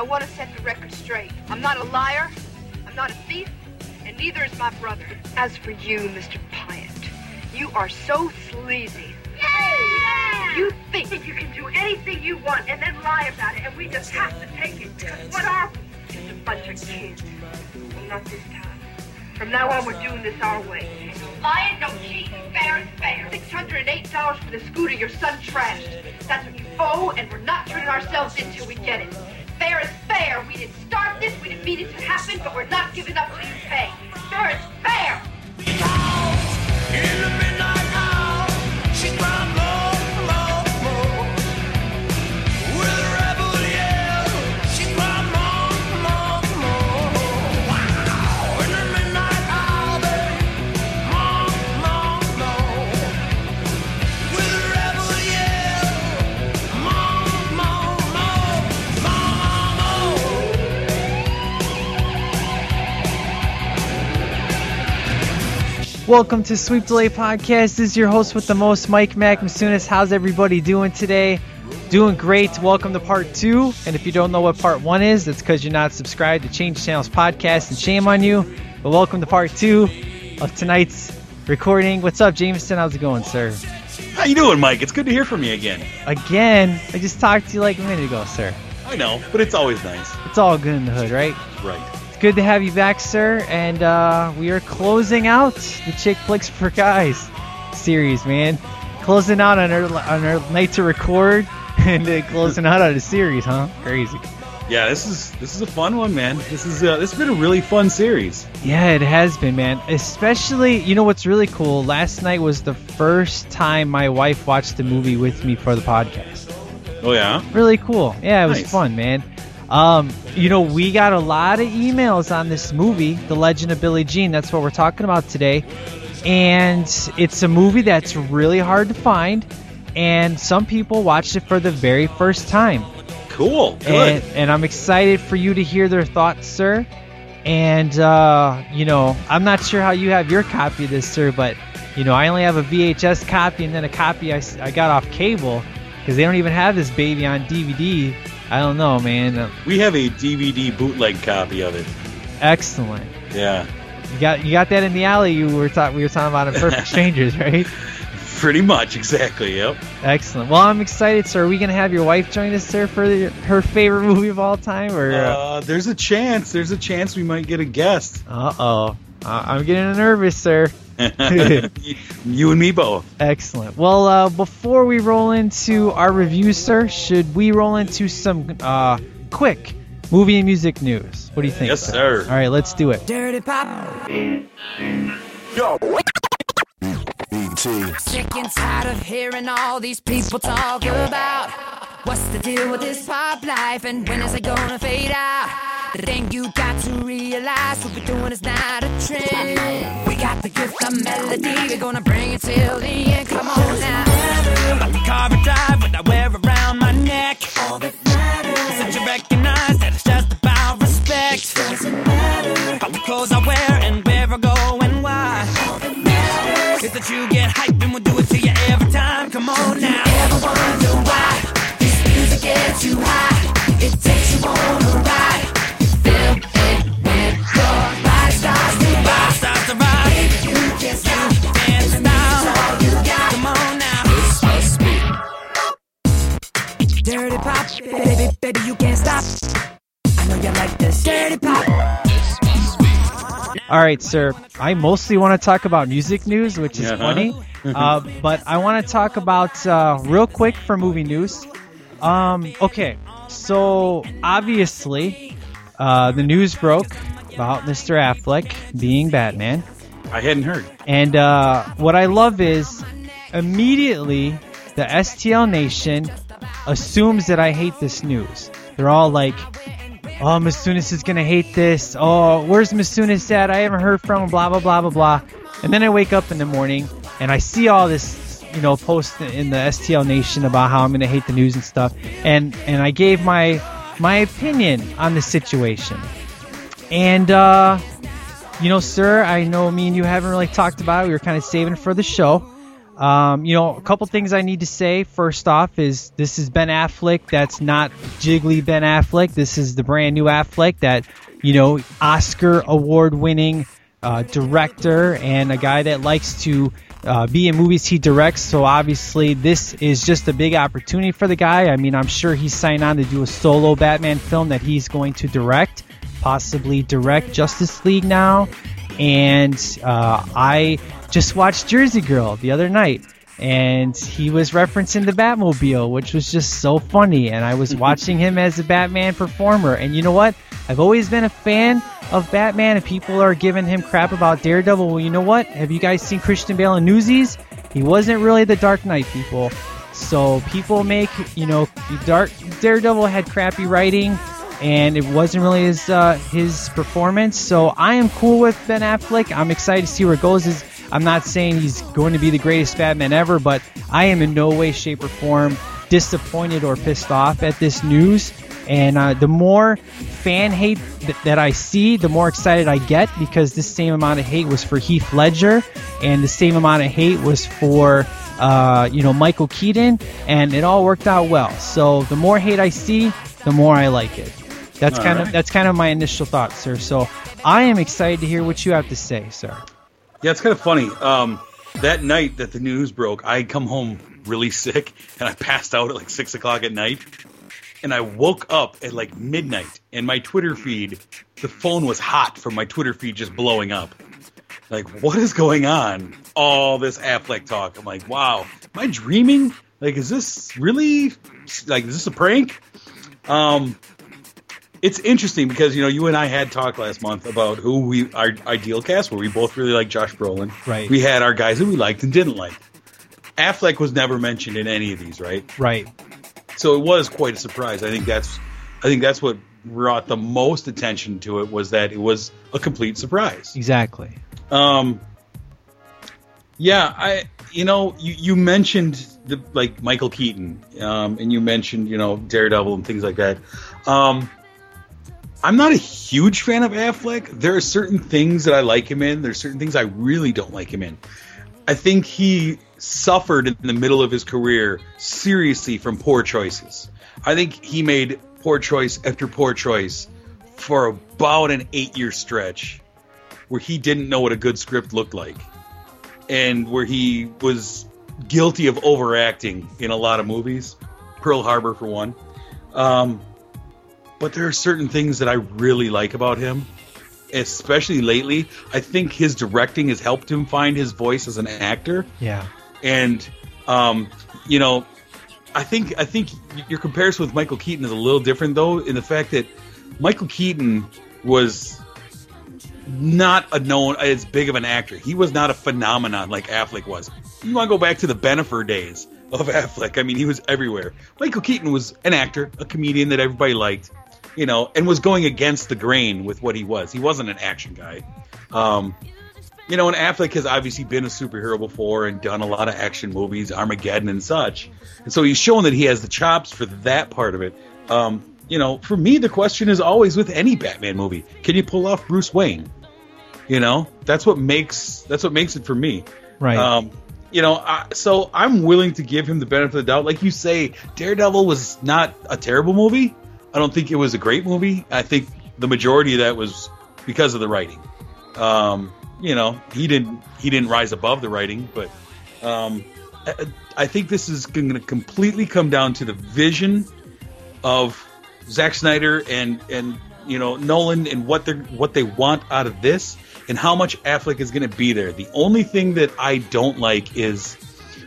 I want to set the record straight. I'm not a liar, I'm not a thief, and neither is my brother. As for you, Mr. Pyatt, you are so sleazy. You think you can do anything you want and then lie about it, and we just have to take it. Because what are we? Just a bunch of kids. Well, not this time. From now on, we're doing this our way. No lying, no cheating, fair is fair. $608 for the scooter your son trashed. That's what you owe, and we're not turning ourselves in till we get it. Fair is fair. We didn't start this, we didn't mean it to happen, but we're not giving up till you pay. Fair is fair. Welcome to Sweep Delay Podcast. This is your host with the most, Mike Mac Masunis. How's everybody doing today? Doing great. Welcome to part two. And if you don't know what part one is, it's because you're not subscribed to Change Channels podcast, and shame on you. But welcome to part two of tonight's recording. What's up, Jameson? How's it going, sir? How you doing, Mike? It's good to hear from you again. Again, I just talked to you like a minute ago, sir. I know, but it's always nice. It's all good in the hood, right? Right. Good to have you back, sir. And uh, we are closing out the Chick Flicks for Guys series, man. Closing out on our on our night to record, and then closing out on a series, huh? Crazy. Yeah, this is this is a fun one, man. This is uh, this has been a really fun series. Yeah, it has been, man. Especially, you know what's really cool? Last night was the first time my wife watched the movie with me for the podcast. Oh yeah. Really cool. Yeah, it was fun, man. Um, you know, we got a lot of emails on this movie, The Legend of Billie Jean. That's what we're talking about today. And it's a movie that's really hard to find. And some people watched it for the very first time. Cool. Good. And, and I'm excited for you to hear their thoughts, sir. And, uh, you know, I'm not sure how you have your copy of this, sir, but, you know, I only have a VHS copy and then a copy I, I got off cable because they don't even have this baby on DVD. I don't know, man. We have a DVD bootleg copy of it. Excellent. Yeah. You got you got that in the alley you were talking we were talking about in Perfect Strangers, right? Pretty much, exactly. Yep. Excellent. Well, I'm excited, sir. Are we gonna have your wife join us, sir, for the, her favorite movie of all time, or? Uh Uh, there's a chance. There's a chance we might get a guest. Uh oh, I'm getting nervous, sir. you and me both. Excellent. Well, uh, before we roll into our review, sir, should we roll into some uh, quick movie and music news? What do you think? Yes, sir. All right, let's do it. Dirty pop. Sick and tired of hearing all these people talk about what's the deal with this pop life and when is it gonna fade out? The thing you got to realize what we're doing is not a trend. Got the gift of melody, we're gonna bring it till the end. Come on now. Like the car I drive, what I wear around my neck. All that matters. Since you recognize that it's just about respect. Doesn't matter. The clothes I wear and where I go and why. All that matters. Is that you get hype and we'll do it to you every time. Come on now. Ever wonder why this music gets you high? It takes you on baby, baby, you can't stop. I know you like this. Dirty pop. All right, sir. I mostly want to talk about music news, which is Uh-huh. funny, uh, but I want to talk about uh, real quick for movie news. Um, okay, so obviously, uh, the news broke about Mr. Affleck being Batman. I hadn't heard. And uh, what I love is immediately the STL Nation assumes that I hate this news. They're all like, oh, Masunis is going to hate this. Oh, where's Masunis at? I haven't heard from him, blah, blah, blah, blah, blah. And then I wake up in the morning and I see all this, you know, post in the STL Nation about how I'm going to hate the news and stuff. And, and I gave my, my opinion on the situation. And, uh, you know, sir, I know me and you haven't really talked about it. We were kind of saving for the show. Um, you know, a couple things I need to say. First off, is this is Ben Affleck. That's not jiggly Ben Affleck. This is the brand new Affleck that, you know, Oscar award winning uh, director and a guy that likes to uh, be in movies he directs. So obviously, this is just a big opportunity for the guy. I mean, I'm sure he's signed on to do a solo Batman film that he's going to direct, possibly direct Justice League now. And uh, I just watched Jersey Girl the other night. And he was referencing the Batmobile, which was just so funny. And I was watching him as a Batman performer. And you know what? I've always been a fan of Batman, and people are giving him crap about Daredevil. Well, you know what? Have you guys seen Christian Bale in Newsies? He wasn't really the Dark Knight, people. So people make, you know, Dark Daredevil had crappy writing, and it wasn't really his uh, his performance. So I am cool with Ben Affleck. I'm excited to see where it goes. Is I'm not saying he's going to be the greatest Batman ever, but I am in no way, shape, or form disappointed or pissed off at this news. And uh, the more fan hate th- that I see, the more excited I get because the same amount of hate was for Heath Ledger, and the same amount of hate was for uh, you know Michael Keaton, and it all worked out well. So the more hate I see, the more I like it. That's All kind right. of that's kind of my initial thoughts, sir. So I am excited to hear what you have to say, sir. Yeah, it's kind of funny. Um, that night that the news broke, I come home really sick and I passed out at like six o'clock at night. And I woke up at like midnight, and my Twitter feed, the phone was hot from my Twitter feed just blowing up. Like, what is going on? All this Affleck talk. I'm like, wow, am I dreaming? Like, is this really like is this a prank? Um, it's interesting because you know you and I had talked last month about who we our ideal cast were. We both really like Josh Brolin. Right. We had our guys who we liked and didn't like. Affleck was never mentioned in any of these, right? Right. So it was quite a surprise. I think that's I think that's what brought the most attention to it was that it was a complete surprise. Exactly. Um, yeah, I you know you, you mentioned the like Michael Keaton, um, and you mentioned you know Daredevil and things like that. Um, I'm not a huge fan of Affleck. There are certain things that I like him in. There's certain things I really don't like him in. I think he suffered in the middle of his career seriously from poor choices. I think he made poor choice after poor choice for about an eight year stretch where he didn't know what a good script looked like and where he was guilty of overacting in a lot of movies. Pearl Harbor, for one. Um, but there are certain things that I really like about him, especially lately. I think his directing has helped him find his voice as an actor Yeah. and um, you know, I think I think your comparison with Michael Keaton is a little different though, in the fact that Michael Keaton was not a known as big of an actor. He was not a phenomenon like Affleck was. You want to go back to the Bennifer days of Affleck? I mean, he was everywhere. Michael Keaton was an actor, a comedian that everybody liked, you know, and was going against the grain with what he was. He wasn't an action guy. Um, you know, and Affleck has obviously been a superhero before and done a lot of action movies, Armageddon and such. And so he's shown that he has the chops for that part of it. Um, you know, for me, the question is always with any Batman movie: Can you pull off Bruce Wayne? You know, that's what makes that's what makes it for me. Right. Um, you know, I, so I'm willing to give him the benefit of the doubt. Like you say, Daredevil was not a terrible movie. I don't think it was a great movie. I think the majority of that was because of the writing. Um, you know, he didn't he didn't rise above the writing, but um, I, I think this is going to completely come down to the vision of Zack Snyder and and you know Nolan and what they what they want out of this and how much Affleck is going to be there. The only thing that I don't like is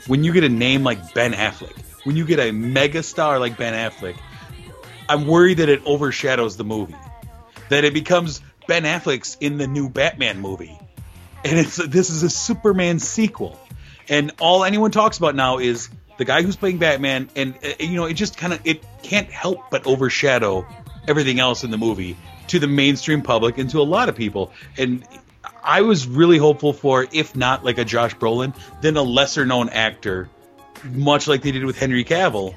when you get a name like Ben Affleck, when you get a mega star like Ben Affleck, I'm worried that it overshadows the movie, that it becomes Ben Affleck's in the new Batman movie, and it's this is a Superman sequel, and all anyone talks about now is the guy who's playing Batman, and uh, you know it just kind of it can't help but overshadow everything else in the movie to the mainstream public and to a lot of people, and. I was really hopeful for, if not like a Josh Brolin, then a lesser known actor, much like they did with Henry Cavill,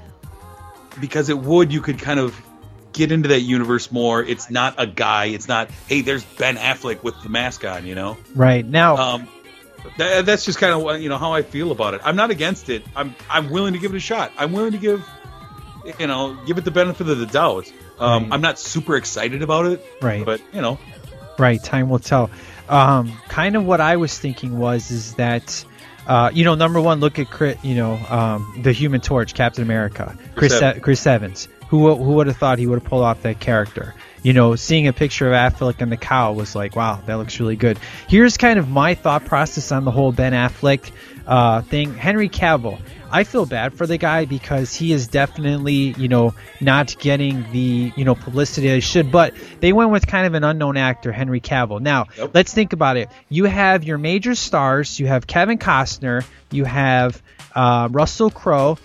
because it would you could kind of get into that universe more. It's not a guy. It's not hey, there's Ben Affleck with the mask on. You know. right. Now, Um, That, that's just kind of you know how I feel about it. I'm not against it. I'm I'm willing to give it a shot. I'm willing to give you know give it the benefit of the doubt. Um, Right. I'm not super excited about it, Right. But you know, Right, time will tell. Um, kind of what I was thinking was is that, uh, you know, number one, look at Chris, you know, um, the Human Torch, Captain America, Chris Chris Chris, Evans. Chris Evans. Who who would have thought he would have pulled off that character? You know, seeing a picture of Affleck and the cow was like, wow, that looks really good. Here's kind of my thought process on the whole Ben Affleck uh, thing. Henry Cavill. I feel bad for the guy because he is definitely, you know, not getting the, you know, publicity he should. But they went with kind of an unknown actor, Henry Cavill. Now, Yep. let's think about it. You have your major stars. You have Kevin Costner. You have uh, Russell Crowe.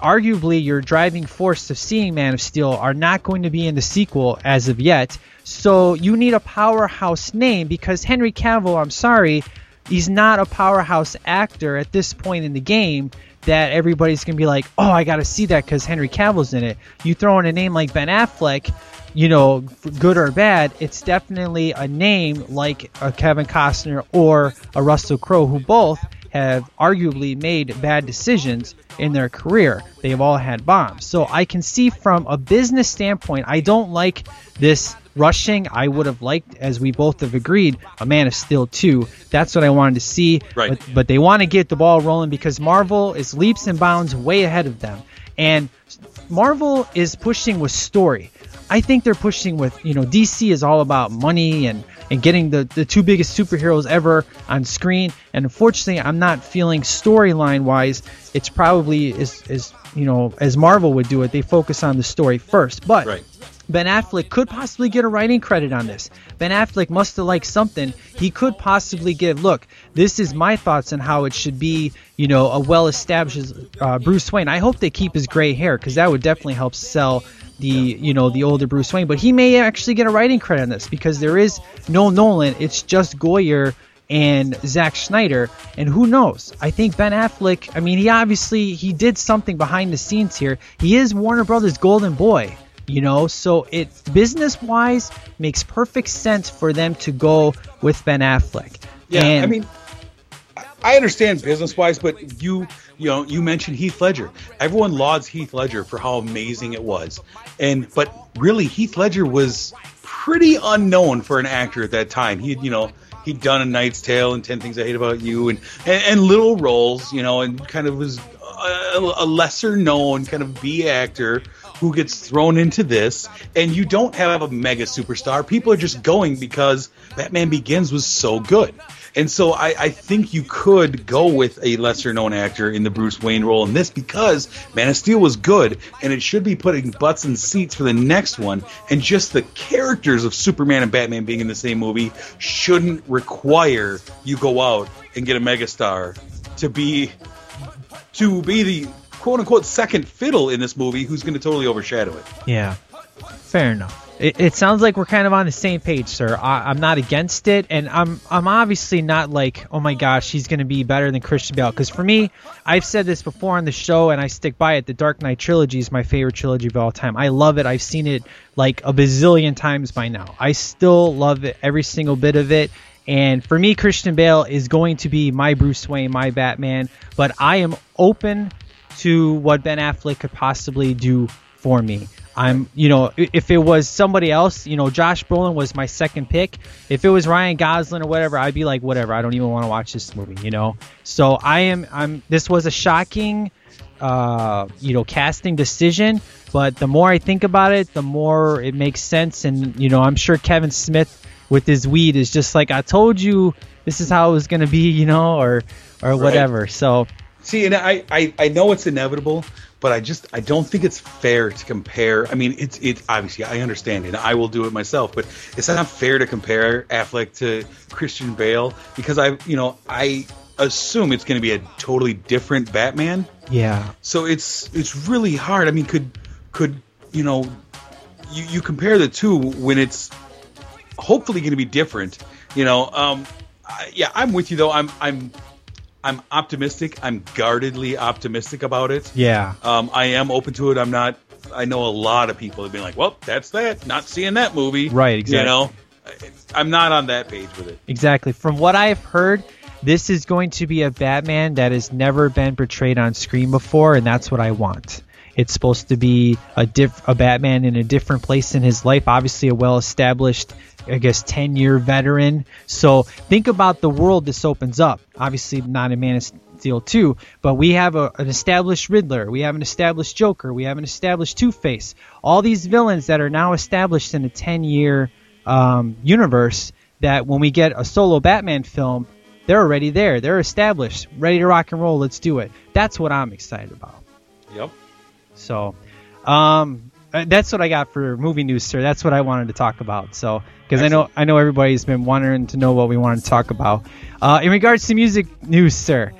Arguably, your driving force of seeing Man of Steel are not going to be in the sequel as of yet. So you need a powerhouse name because Henry Cavill, I'm sorry, he's not a powerhouse actor at this point in the game that everybody's to be like, oh, I got to see that because Henry Cavill's in it. You throw in a name like Ben Affleck, you know, good or bad, it's definitely a name like a Kevin Costner or a Russell Crowe, who both have arguably made bad decisions in their career. They have all had bombs. So I can see from a business standpoint, I don't like this rushing. I would have liked, as we both have agreed, a Man of Steel 2. That's what I wanted to see. Right. But, but they want to get the ball rolling because Marvel is leaps and bounds way ahead of them. And Marvel is pushing with story. I think they're pushing with, you know, DC is all about money and, and getting the, the two biggest superheroes ever on screen. And unfortunately, I'm not feeling storyline wise, it's probably as, as, you know, as Marvel would do it, they focus on the story first. But Right. Ben Affleck could possibly get a writing credit on this. Ben Affleck must have liked something. He could possibly give, look, this is my thoughts on how it should be, you know, a well established uh, Bruce Wayne. I hope they keep his gray hair because that would definitely help sell the, you know, the older Bruce Wayne. But he may actually get a writing credit on this because there is no Nolan. It's just Goyer and Zack Snyder, and who knows? I think Ben Affleck. I mean, he obviously he did something behind the scenes here. He is Warner Brothers' golden boy, you know. So it business wise makes perfect sense for them to go with Ben Affleck. Yeah, And- I mean, I- understand business wise, but you you know you mentioned Heath Ledger. Everyone lauds Heath Ledger for how amazing it was, and but really Heath Ledger was pretty unknown for an actor at that time. He you know he'd done A Knight's Tale and Ten Things I Hate About You and and, and little roles, you know, and kind of was a, a lesser known kind of B actor who gets thrown into this, and you don't have a mega superstar. People are just going because Batman Begins was so good. And so I, I think you could go with a lesser known actor in the Bruce Wayne role in this because Man of Steel was good and it should be putting butts in seats for the next one. And just the characters of Superman and Batman being in the same movie shouldn't require you go out and get a megastar to be to be the quote unquote second fiddle in this movie who's going to totally overshadow it. Yeah, fair enough. It, it sounds like we're kind of on the same page, sir. I, I'm not against it, and I'm I'm obviously not like, oh my gosh, he's going to be better than Christian Bale. Because for me, I've said this before on the show, and I stick by it. The Dark Knight trilogy is my favorite trilogy of all time. I love it. I've seen it like a bazillion times by now. I still love it, every single bit of it. And for me, Christian Bale is going to be my Bruce Wayne, my Batman. But I am open to what Ben Affleck could possibly do for me. I'm, you know, if it was somebody else, you know, Josh Brolin was my second pick. If it was Ryan Gosling or whatever, I'd be like, whatever. I don't even want to watch this movie, you know. So I am, I'm. This was a shocking, uh, you know, casting decision. But the more I think about it, the more it makes sense. And you know, I'm sure Kevin Smith with his weed is just like, I told you, this is how it was gonna be, you know, or or whatever. So See, and I, I, I know it's inevitable, but I just I don't think it's fair to compare. I mean, it's it's obviously I understand it. and I will do it myself, but it's not fair to compare Affleck to Christian Bale because I you know I assume it's going to be a totally different Batman. yeah, So it's it's really hard. I mean, could could you know you, you compare the two when it's hopefully going to be different. You know, um, I, yeah, I'm with you though. I'm I'm I'm optimistic. I'm guardedly optimistic about it. yeah. Um, I am open to it. I'm not. I know a lot of people have been like, "Well, that's that. Not seeing that movie." Right, exactly. You know, I'm not on that page with it. Exactly. From what I've heard, this is going to be a Batman that has never been portrayed on screen before, and that's what I want. It's supposed to be a diff- a Batman in a different place in his life. Obviously, a well-established, I guess, ten-year veteran. So think about the world this opens up. Obviously, not a Man of Steel 2, but we have a, an established Riddler, we have an established Joker, we have an established Two Face. All these villains that are now established in a ten-year um, universe. That when we get a solo Batman film, they're already there. They're established, ready to rock and roll. Let's do it. That's what I'm excited about. Yep. So, um, that's what I got for movie news, sir. That's what I wanted to talk about. So, because I know I know everybody's been wanting to know what we want to talk about. Uh, in regards to music news, sir,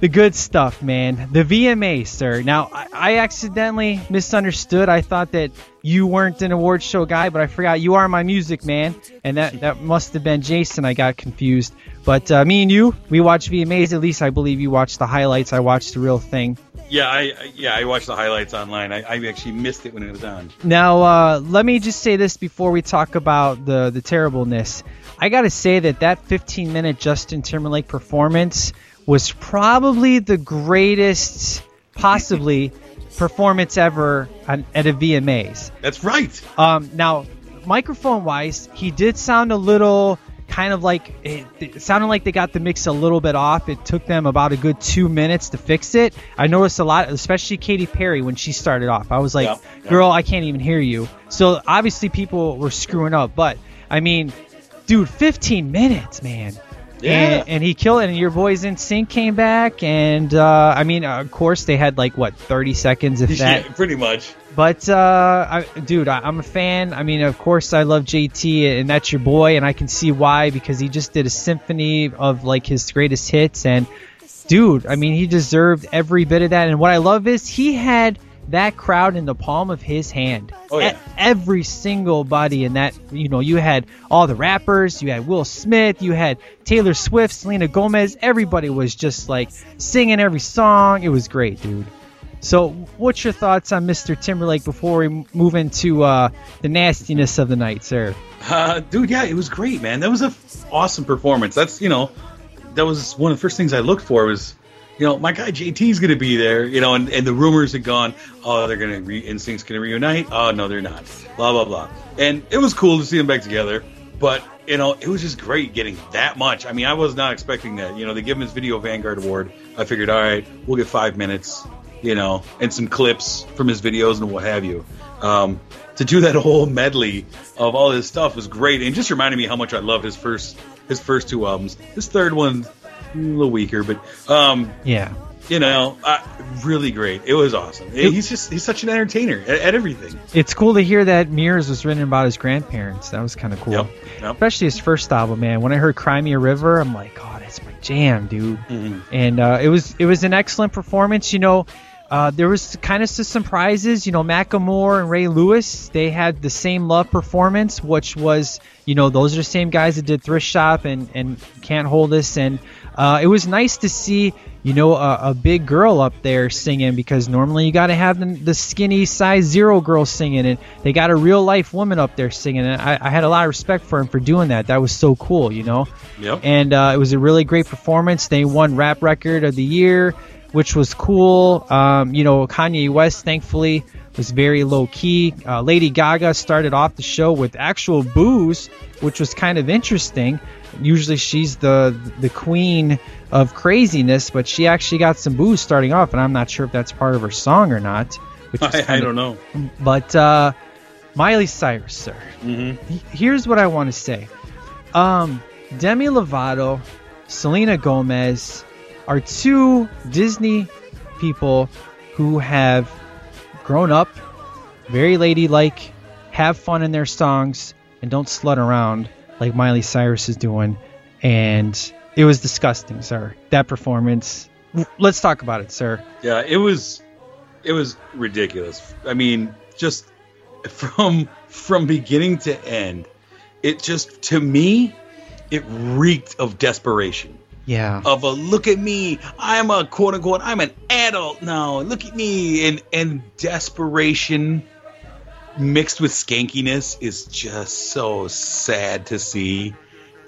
the good stuff, man. The VMA, sir. Now, I, I accidentally misunderstood. I thought that you weren't an award show guy, but I forgot you are my music man, and that that must have been Jason. I got confused. But uh, me and you, we watch VMAs. At least I believe you watched the highlights. I watched the real thing. Yeah, I I- yeah I watched the highlights online. I, I actually missed it when it was on. Now, uh, let me just say this before we talk about the the terribleness. I gotta say that that 15 minute Justin Timberlake performance was probably the greatest, possibly, performance ever on, at a VMAs. That's right. Um, now, microphone wise, he did sound a little kind of like it, it sounded like they got the mix a little bit off. It took them about a good two minutes to fix it. I noticed a lot, especially Katy Perry when she started off. I was like, Yeah, yeah. "Girl, I can't even hear you." So obviously people were screwing up, but I mean, dude, 15 minutes, man. Yeah. And, and he killed it. And your boys NSYNC came back, and uh, I mean, of course, they had like what 30 seconds, if that. yeah, pretty much. But uh, I, dude, I, I'm a fan. I mean, of course, I love JT, and that's your boy, and I can see why because he just did a symphony of like his greatest hits, and dude, I mean, he deserved every bit of that. And what I love is he had that crowd in the palm of his hand. Oh, yeah. Every single body in that, you know, you had all the rappers, you had Will Smith, you had Taylor Swift, Selena Gomez. Everybody was just like singing every song. It was great, dude. So, what's your thoughts on Mr. Timberlake before we move into uh, the nastiness of the night, sir? Uh, dude, yeah, it was great, man. That was a f- awesome performance. That's you know, that was one of the first things I looked for was, you know, my guy JT's gonna be there, you know, and, and the rumors had gone, oh, they're gonna re- NSYNC's gonna reunite. Oh no, they're not. Blah blah blah. And it was cool to see them back together, but you know, it was just great getting that much. I mean, I was not expecting that. You know, they give him his Video Vanguard Award. I figured, all right, we'll get five minutes, you know, and some clips from his videos and what have you. Um, to do that whole medley of all his stuff was great, and just reminded me how much I loved his first his first two albums. His third one a little weaker, but um, Yeah. you know, uh, really great. It was awesome. He's just he's such an entertainer at, at everything. It's cool to hear that Mirrors was written about his grandparents. That was kind of cool. Yep, yep. Especially his first album, man. When I heard Cry Me a River, I'm like, oh, that's my jam, dude. Mhm. And uh, it was it was an excellent performance. You know, uh, there was kind of some surprises. You know, Macklemore and Ryan Lewis, they had the same love performance, which was, you know, those are the same guys that did Thrift Shop and and Can't Hold Us, and uh, it was nice to see. You know, a, a big girl up there singing because normally you got to have the, the skinny size zero girl singing, and they got a real life woman up there singing. And I, I had a lot of respect for him for doing that. That was so cool, you know Yep. and uh, it was a really great performance. They won Rap Record of the Year, which was cool. Um, you know, Kanye West, thankfully, was very low key. Uh, Lady Gaga started off the show with actual boos, which was kind of interesting. Usually she's the the queen of craziness, but she actually got some boos starting off, and I'm not sure if that's part of her song or not. Which I, I don't know. But uh, Miley Cyrus, sir. hmm here's what I want to say. Um, Demi Lovato, Selena Gomez are two Disney people who have grown up, very ladylike, have fun in their songs, and don't slut around like Miley Cyrus is doing. And it was disgusting, sir. That performance. Let's talk about it, sir. Yeah, it was it was ridiculous. I mean, just from from beginning to end, it just to me it reeked of desperation. Yeah. Of a look at me, I'm a quote unquote, I'm an adult now. Look at me and and desperation mixed with skankiness is just so sad to see.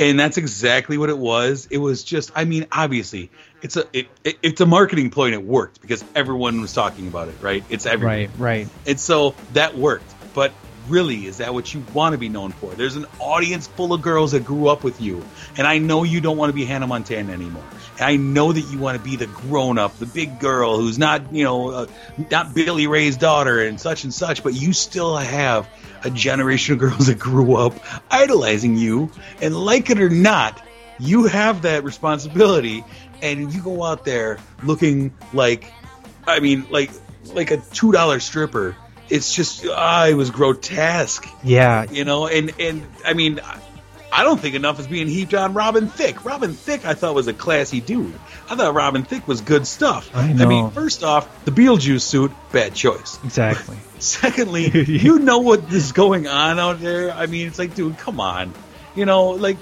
and that's exactly what it was. It was just, I mean, obviously, it's a it, it, it's a marketing point. It worked because everyone was talking about it, right? It's everywhere, Right, right. and so that worked. But really, is that what you want to be known for? There's an audience full of girls that grew up with you, and I know you don't want to be Hannah Montana anymore. And I know that you want to be the grown up, the big girl who's not, you know, uh, not Billy Ray's daughter and such and such, but you still have a generation of girls that grew up idolizing you, and like it or not, you have that responsibility, and you go out there looking like, I mean, like like a two dollar stripper. It's just, ah, it was grotesque, Yeah, you know, and and I mean. I don't think enough is being heaped on Robin Thicke. Robin Thicke, I thought was a classy dude. I thought Robin Thicke was good stuff. I I mean, first off, the Beetlejuice suit, bad choice. exactly. Secondly, you know what is going on out there. I mean, it's like, dude, come on. You know, like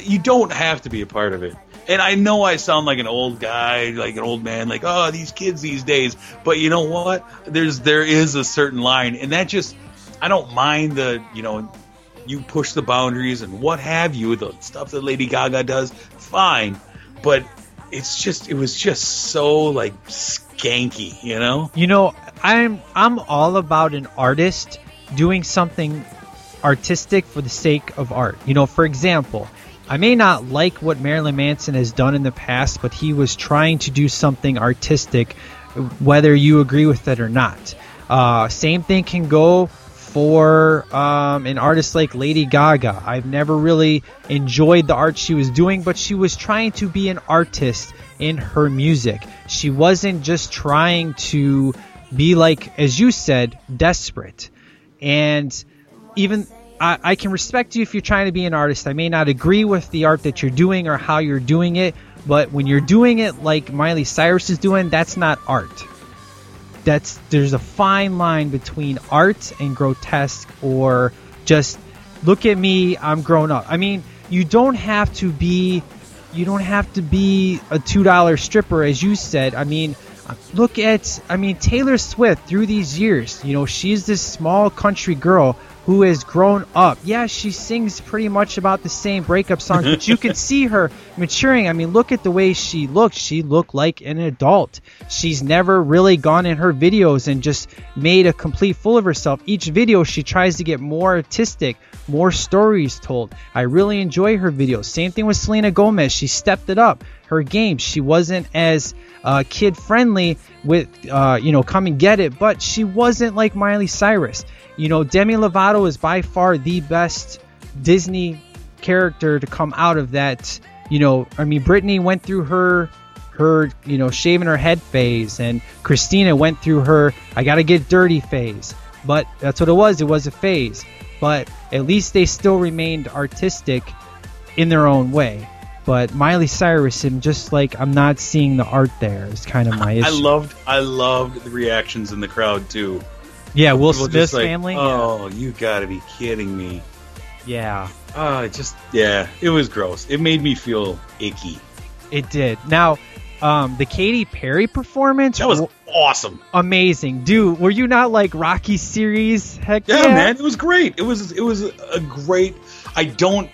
you don't have to be a part of it. And I know I sound like an old guy, like an old man, like oh these kids these days. But you know what? There's there is a certain line, and that just I don't mind the you know you push the boundaries and what have you, the stuff that Lady Gaga does, fine. But it's just it was just so like skanky, you know. You know, I'm I'm all about an artist doing something artistic for the sake of art. You know, for example, I may not like what Marilyn Manson has done in the past, but he was trying to do something artistic, whether you agree with it or not. Uh, same thing can go for um, an artist like Lady Gaga. I've never really enjoyed the art she was doing, but she was trying to be an artist in her music. She wasn't just trying to be like, as you said, desperate. And even I, I can respect you if you're trying to be an artist. I may not agree with the art that you're doing or how you're doing it, but when you're doing it like Miley Cyrus is doing, that's not art. That's there's a fine line between art and grotesque or just look at me i'm grown up. I mean you don't have to be you don't have to be a two dollar stripper as you said. I mean look at i mean taylor swift through these years you know she's this small country girl who has grown up. Yeah she sings pretty much about the same breakup songs but you can see her maturing. I mean look at the way she looks. She looked like an adult. She's never really gone in her videos and just made a complete fool of herself. Each video she tries to get more artistic more stories told. I really enjoy her videos. Same thing with selena gomez. She stepped it up her game. She wasn't as uh, kid friendly with uh, you know come and get it but she wasn't like miley cyrus. You know demi lovato is by far the best disney character to come out of that you know i mean britney went through her her you know shaving her head phase and christina went through her i gotta get dirty phase. But that's what it was. It was a phase. But at least they still remained artistic in their own way but miley cyrus and just like i'm not seeing the art there is kind of my issue I loved I loved the reactions in the crowd too. yeah will People smith's like, family Oh, you got to be kidding me. yeah Oh, it just yeah, it was gross. It made me feel icky. it did now um, the Katy Perry performance That was awesome. amazing, dude. Were you not like Rocky series? Heck Yeah, yeah, man, it was great. It was it was a great. I don't.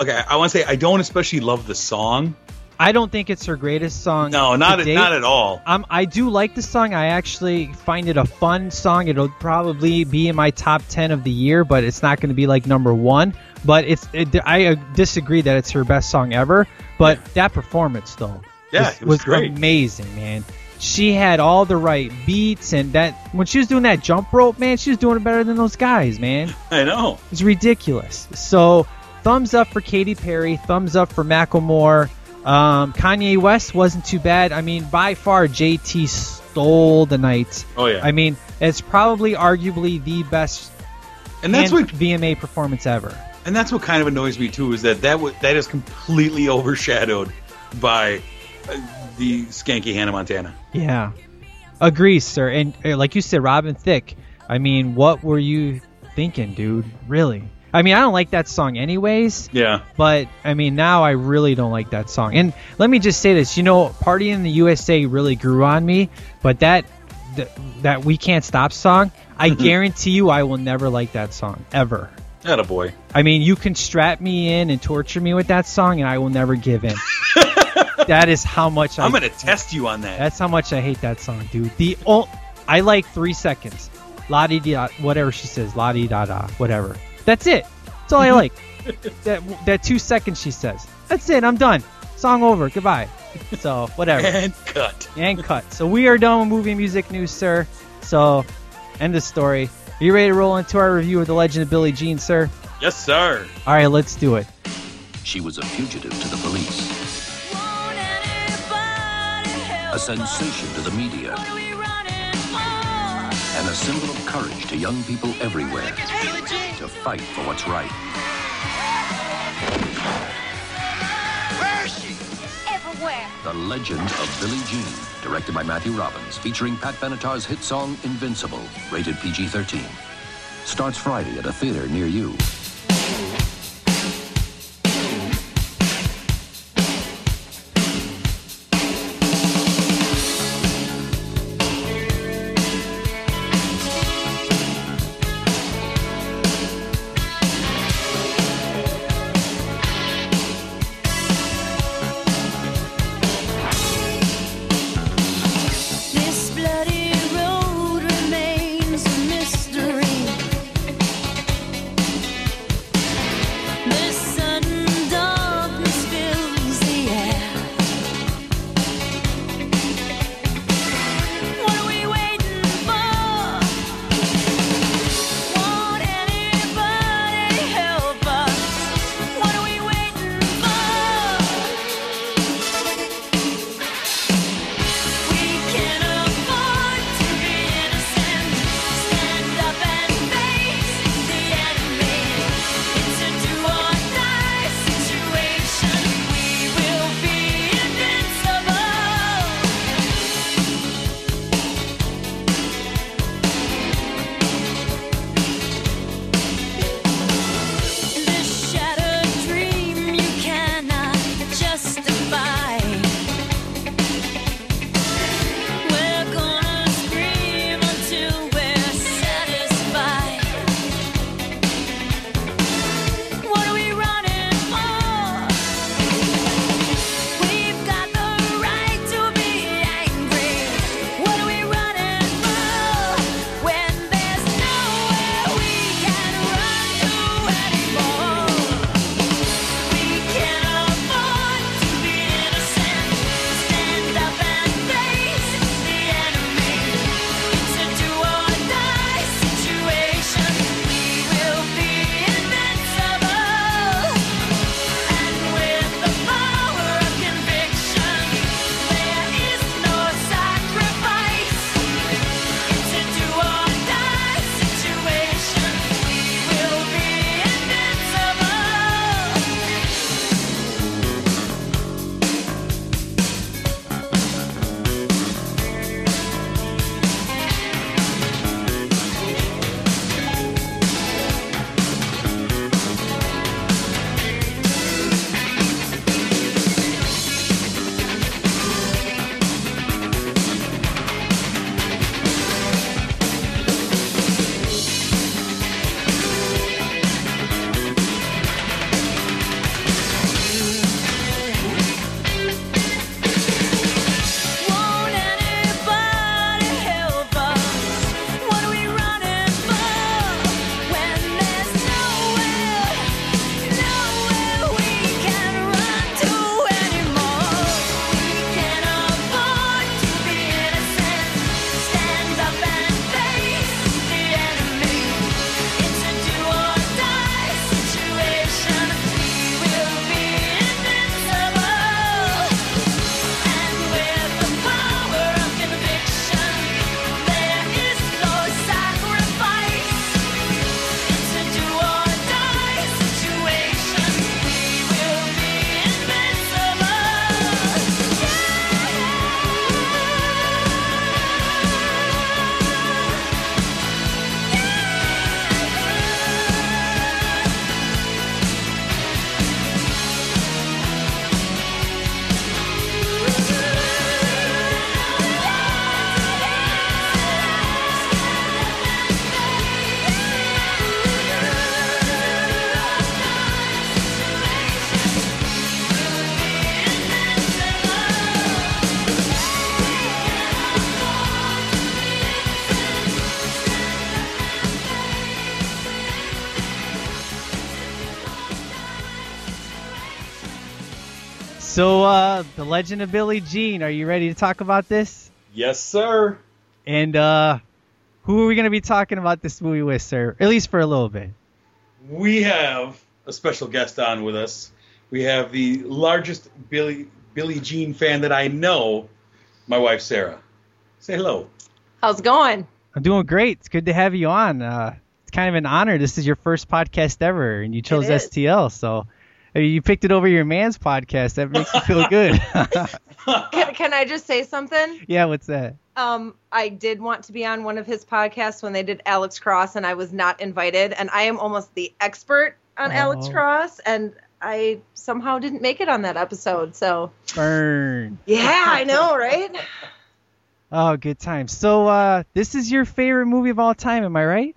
Okay, I want to say I don't especially love the song. I don't think it's her greatest song. No, not not at all. Um, I do like the song. I actually find it a fun song. It'll probably be in my top ten of the year, but it's not going to be like number one. But it's it, I uh, disagree that it's her best song ever. But that performance though, Yeah, it was great. amazing, man. She had all the right beats, and that when she was doing that jump rope, man, she was doing it better than those guys, man. I know. It's ridiculous. So, thumbs up for Katy Perry. Thumbs up for Macklemore. Um, Kanye West wasn't too bad. I mean, by far, JT stole the night. Oh yeah, I mean, it's probably arguably the best and that's what VMA performance ever. and that's what kind of annoys me too is that that w- that is completely overshadowed by uh, the skanky Hannah Montana. Yeah, agree, sir. And uh, like you said, Robin Thicke. I mean, what were you thinking, dude? Really? I mean, I don't like that song, anyways. Yeah, But I mean, now I really don't like that song. And let me just say this: you know, "Party in the USA" really grew on me, but that th- that "We Can't Stop" song, I mm-hmm. guarantee you, I will never like that song ever. That a boy. I mean, you can strap me in and torture me with that song, and I will never give in. that is how much I, I'm gonna test you on that. That's how much I hate that song, dude. The o- I like three seconds. La di da, whatever she says, la di da da, whatever. That's it. That's all I mm-hmm. like. that that two seconds she says. That's it. I'm done. Song over. Goodbye. So whatever. And cut. and cut. So we are done with movie music news, sir. So end the story. Are you ready to roll into our review of The Legend of Billie Jean, sir? Yes, sir. All right, let's do it. She was a fugitive to the police, a sensation to the media, and a symbol of courage to young people everywhere to fight for what's right. Where is she? Everywhere. The Legend of Billie Jean, directed by Matthew Robbins, featuring Pat Benatar's hit song Invincible, rated PG-13. Starts Friday at a theater near you. So, uh, The Legend of Billie Jean, are you ready to talk about this? Yes, sir. And, uh, who are we going to be talking about this movie with, sir? At least for a little bit. We have a special guest on with us. We have the largest Billy Billie Jean fan that I know, my wife Sarah. Say hello. How's it going? I'm doing great. It's good to have you on. Uh, it's kind of an honor. This is your first podcast ever, and you chose. STL, so I mean, you picked it over your man's podcast. That makes me feel good. Can, can I just say something? yeah, what's that? Um, I did want to be on one of his podcasts when they did Alex Cross, and I was not invited. And I am almost the expert on Alex Oh. Cross, and I somehow didn't make it on that episode. So Burn. yeah, I know, right? Oh, good time. So, uh, this is your favorite movie of all time, am I right?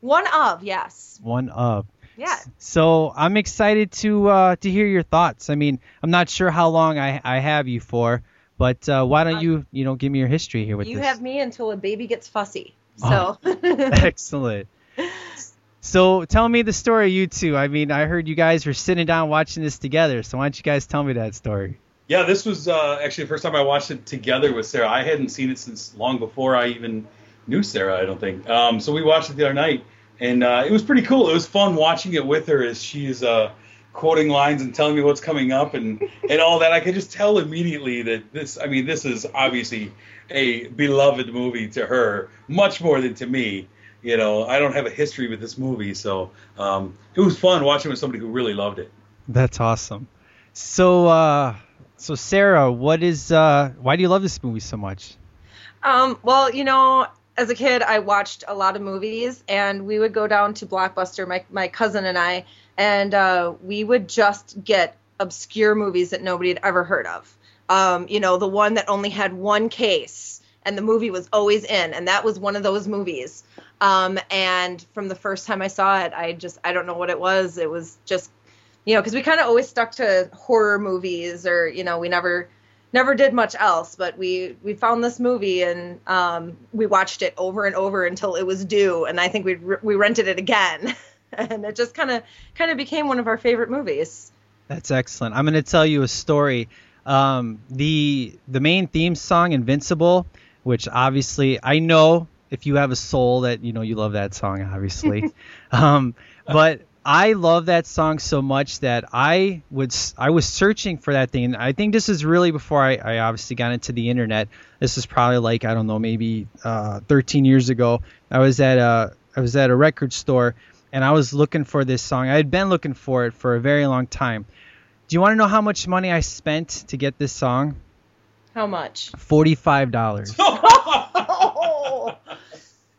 One of yes, One of. Yeah. So I'm excited to uh, to hear your thoughts. I mean, I'm not sure how long I, I have you for, but uh, why don't you you know give me your history here with You this? have me until a baby gets fussy. So Excellent. So tell me the story, you two. I mean, I heard you guys were sitting down watching this together. So why don't you guys tell me that story? Yeah, this was uh, actually the first time I watched it together with Sarah. I hadn't seen it since long before I even knew Sarah. I don't think. Um, so we watched it the other night, and uh, it was pretty cool. It was fun watching it with her as she's uh, quoting lines and telling me what's coming up and and all that. I could just tell immediately that this. I mean, this is obviously a beloved movie to her, much more than to me. You know, I don't have a history with this movie, so um, it was fun watching with somebody who really loved it. That's awesome. So, uh, so Sarah, what is uh, why do you love this movie so much? Um, well, you know, as a kid, I watched a lot of movies, and we would go down to Blockbuster, my my cousin and I, and uh, we would just get obscure movies that nobody had ever heard of. Um, you know, the one that only had one case, and the movie was always in, and that was one of those movies. Um, and from the first time I saw it, I just I don't know what it was. It was just you know, because we kind of always stuck to horror movies, or you know, we never never did much else. But we we found this movie and um, we watched it over and over until it was due, and I think we we rented it again, and it just kind of kind of became one of our favorite movies. That's excellent. I'm going to tell you a story. Um, the the main theme song, Invincible, which obviously I know if you have a soul that you know you love that song, obviously. um, but I love that song so much that I would I was searching for that thing. And I think this is really before I, I obviously got into the internet. This is probably like I don't know maybe uh, 13 years ago. I was at a I was at a record store and I was looking for this song. I had been looking for it for a very long time. Do you want to know how much money I spent to get this song? How much? Forty-five dollars.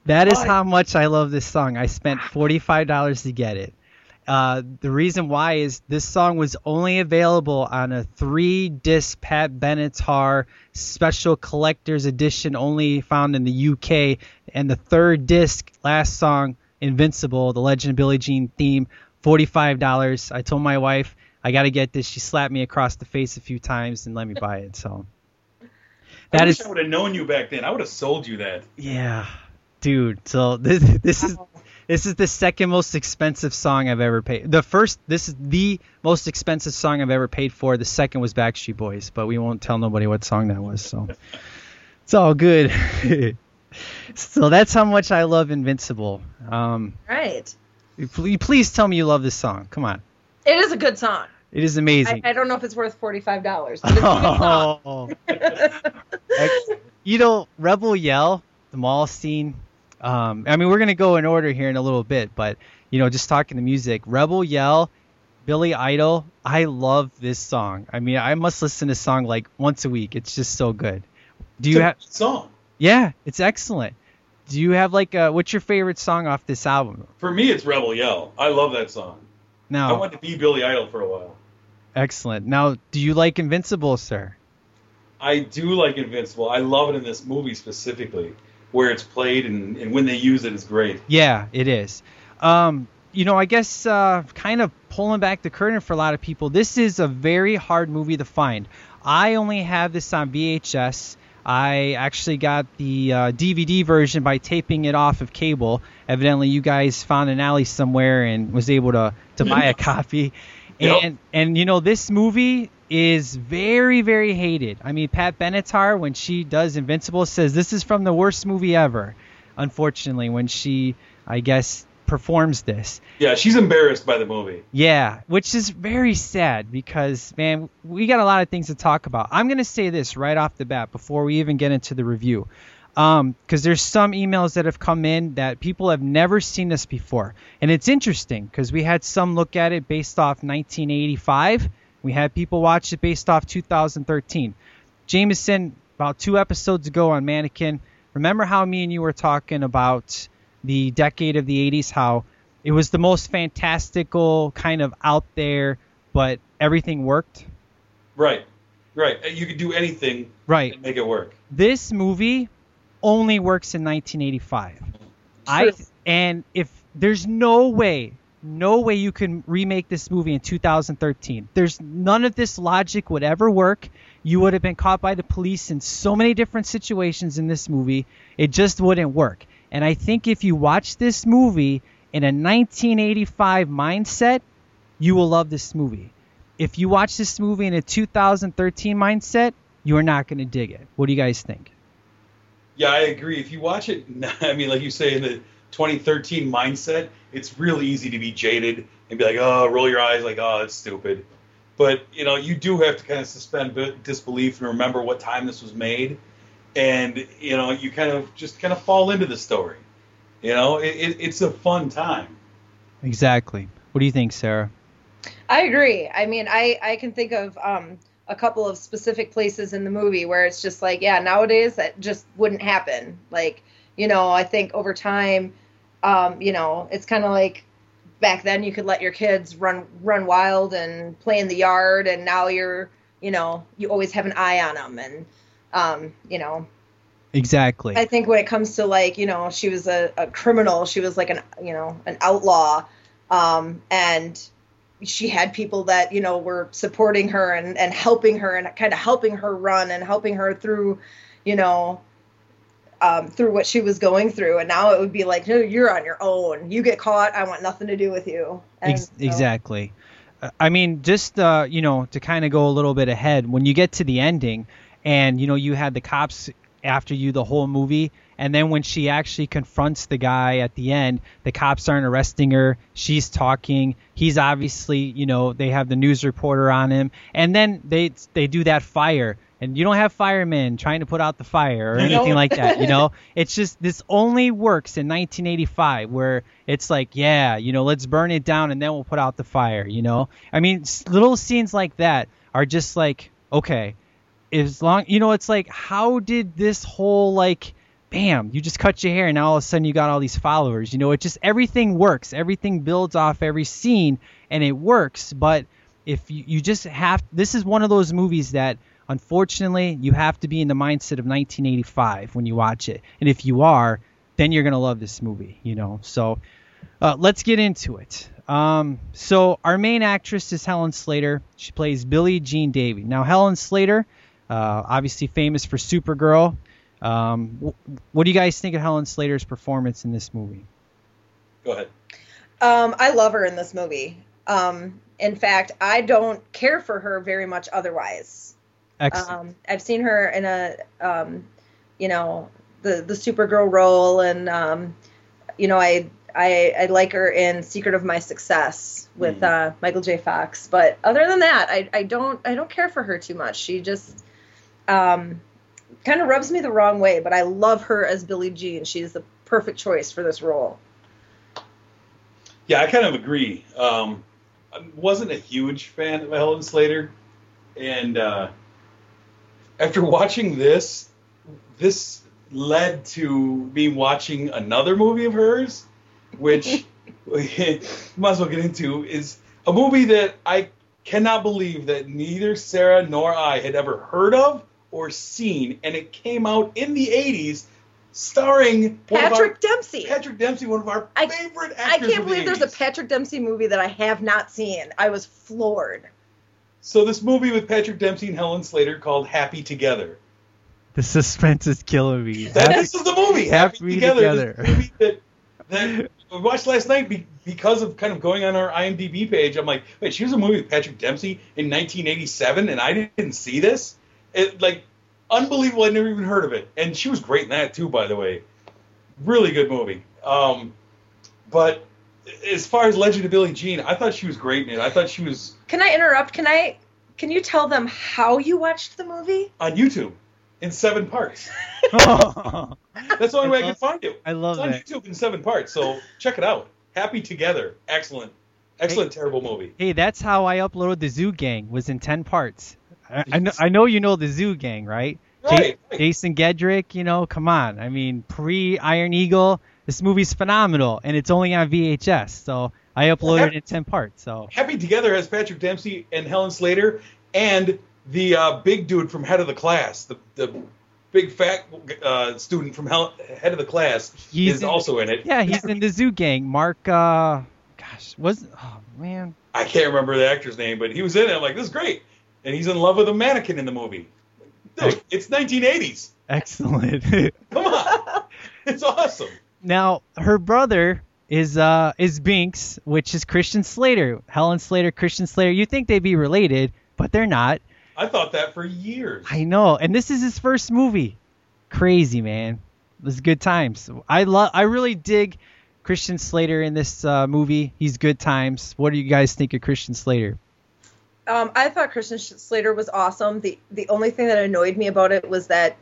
That is how much I love this song. I spent forty-five dollars to get it. Uh, the reason why is this song was only available on a three-disc Pat Benatar special collector's edition, only found in the UK. And the third disc, last song, Invincible, the Legend of Billie Jean theme, forty-five dollars. I told my wife I got to get this. She slapped me across the face a few times and let me buy it. So I wish is I would have known you back then. I would have sold you that. Yeah, dude. So this this is this is the second most expensive song I've ever paid. The first, this is the most expensive song I've ever paid for. The second was Backstreet Boys, but we won't tell nobody what song that was. So it's all good. so that's how much I love Invincible. Um, right. pl- please tell me you love this song. Come on, It is a good song. it is amazing. I don't know if it's worth forty five dollars, but it's a. Oh. You know, Rebel Yell, the mall scene. Um, I mean, we're gonna go in order here in a little bit, but you know, just talking the music, Rebel Yell, Billy Idol. I love this song. I mean, I must listen to this song like once a week. It's just so good. Do you have? song? Yeah, it's excellent. Do you have like a, what's your favorite song off this album? For me, it's Rebel Yell. I love that song. Now I wanted to be Billy Idol for a while. excellent. Now, do you like Invincible, sir? I do like Invincible. I love it in this movie specifically, where it's played and, and when they use it is great. Yeah, it is. Um, you know, I guess uh, kind of pulling back the curtain for a lot of people, this is a very hard movie to find. I only have this on VHS. I actually got the uh, DVD version by taping it off of cable. Evidently, you guys found an alley somewhere and was able to, to buy a copy. Yep. And and you know this movie is very very hated. I mean Pat Benatar when she does Invincible says this is from the worst movie ever. Unfortunately, when she I guess performs this. Yeah, she's embarrassed by the movie. Yeah, which is very sad because man, we got a lot of things to talk about. I'm gonna say this right off the bat before we even get into the review, Um, because there's some emails that have come in that people have never seen this before, and it's interesting because we had some look at it based off 1985. We had people watch it based off 2013. Jameson, about two episodes ago on Mannequin, remember how me and you were talking about the decade of the 80s, how it was the most fantastical kind of out there, but everything worked? Right, right. You could do anything Right. and make it work. This movie only works in 1985. I and if there's no way, no way you can remake this movie in 2013. There's none of this logic would ever work. You would have been caught by the police in so many different situations in this movie. It just wouldn't work. And I think if you watch this movie in a 1985 mindset, you will love this movie. If you watch this movie in a 2013 mindset, you are not going to dig it. What do you guys think? Yeah, I agree. If you watch it, I mean, like you say, in the 2013 mindset, it's really easy to be jaded and be like, oh, roll your eyes, like, oh, it's stupid. But, you know, you do have to kind of suspend disbelief and remember what time this was made. And, you know, you kind of just kind of fall into the story. You know, it, it, it's a fun time. Exactly. What do you think, Sarah? I agree. I mean, I I can think of um a couple of specific places in the movie where it's just like, yeah, nowadays that just wouldn't happen. Like, you know, I think over time, um, you know, it's kind of like back then you could let your kids run run wild and play in the yard, and now you're, you know, you always have an eye on them, and um, you know, Exactly. I think when it comes to like, you know, she was a, a criminal, she was like an, you know, an outlaw, um, and she had people that, you know, were supporting her and, and helping her and kind of helping her run and helping her through, you know, um, through what she was going through. And now it would be like, no, you're on your own. You get caught. I want nothing to do with you. And Ex- so- exactly. Uh, I mean, just uh, you know, to kind of go a little bit ahead, when you get to the ending, and you know, you had the cops after you the whole movie, and then when she actually confronts the guy at the end, the cops aren't arresting her. She's talking. He's obviously, you know, they have the news reporter on him, and then they they do that fire. And you don't have firemen trying to put out the fire or anything like that, you know? It's just this only works in 1985 where it's like, yeah, you know, let's burn it down and then we'll put out the fire, you know? I mean, little scenes like that are just like, okay, as long, you know, it's like, how did this whole like, bam, you just cut your hair and now all of a sudden you got all these followers, you know? It just everything works, everything builds off every scene and it works, but if you, you just have, this is one of those movies that unfortunately you have to be in the mindset of 1985 when you watch it, and if you are, then you're gonna love this movie, you know. So uh, let's get into it. Um, so our main actress is Helen Slater. She plays Billie Jean Davy. Now Helen Slater, uh, obviously famous for Supergirl. Um, wh- what do you guys think of Helen Slater's performance in this movie? Go ahead. Um, I love her in this movie. Um, in fact, I don't care for her very much otherwise. Excellent. Um, I've seen her in a, um, you know, the the Supergirl role, and um, you know, I, I I like her in Secret of My Success with uh, Michael J. Fox. But other than that, I I don't I don't care for her too much. She just um, kind of rubs me the wrong way. But I love her as Billie Jean. She's the perfect choice for this role. Yeah, I kind of agree. Um, I wasn't a huge fan of Helen Slater, and uh, after watching this, this led to me watching another movie of hers, which we might as well get into, is a movie that I cannot believe that neither Sarah nor I had ever heard of or seen, and it came out in the '80s, starring one of our- Patrick Dempsey. Patrick Dempsey, one of our I- favorite actors. I can't the believe there's a Patrick Dempsey movie that I have not seen. I was floored. So this movie with Patrick Dempsey and Helen Slater called Happy Together. The suspense is killing me. That, this is the movie. Happy, Happy Together. Together. Movie that, that I watched last night be, because of kind of going on our IMDb page. I'm like, wait, she was a movie with Patrick Dempsey in 1987, and I didn't see this. It like unbelievable. I never even heard of it, and she was great in that too, by the way. Really good movie. Um, but as far as Legend of Billie Jean, I thought she was great in it. I thought she was Can I interrupt? Can I? Can you tell them how you watched the movie? on YouTube in seven parts. That's the only way I can find it. I love it's on that. YouTube in seven parts, so check it out. Happy Together, excellent, excellent, terrible movie. Hey, that's how I uploaded the Zoo Gang. Was in ten parts. I, I know. I know you know the Zoo Gang, right? Right, right. Jason Gedrick. You know, come on. I mean, pre Iron Eagle, this movie's phenomenal, and it's only on VHS. So I uploaded it in ten parts. So Happy Together has Patrick Dempsey and Helen Slater, and the uh, big dude from Head of the Class, the the big fat uh, student from Hel- Head of the Class, He's is in- also in it. yeah, he's in the Zoo Gang. Mark. uh Gosh, was oh man. I can't remember the actor's name, but he was in it. I'm like, this is great, and he's in love with a mannequin in the movie. Dude, it's 1980s. Excellent. Come on, it's awesome. now her brother is uh is Binks, which is Christian Slater. Helen Slater, Christian Slater. You think they'd be related, but they're not. I thought that for years. I know, and this is his first movie. Crazy man, it was good times. I love. I really dig Christian Slater in this uh, movie. He's good times. What do you guys think of Christian Slater? Um, I thought Christian Slater was awesome. The the only thing that annoyed me about it was that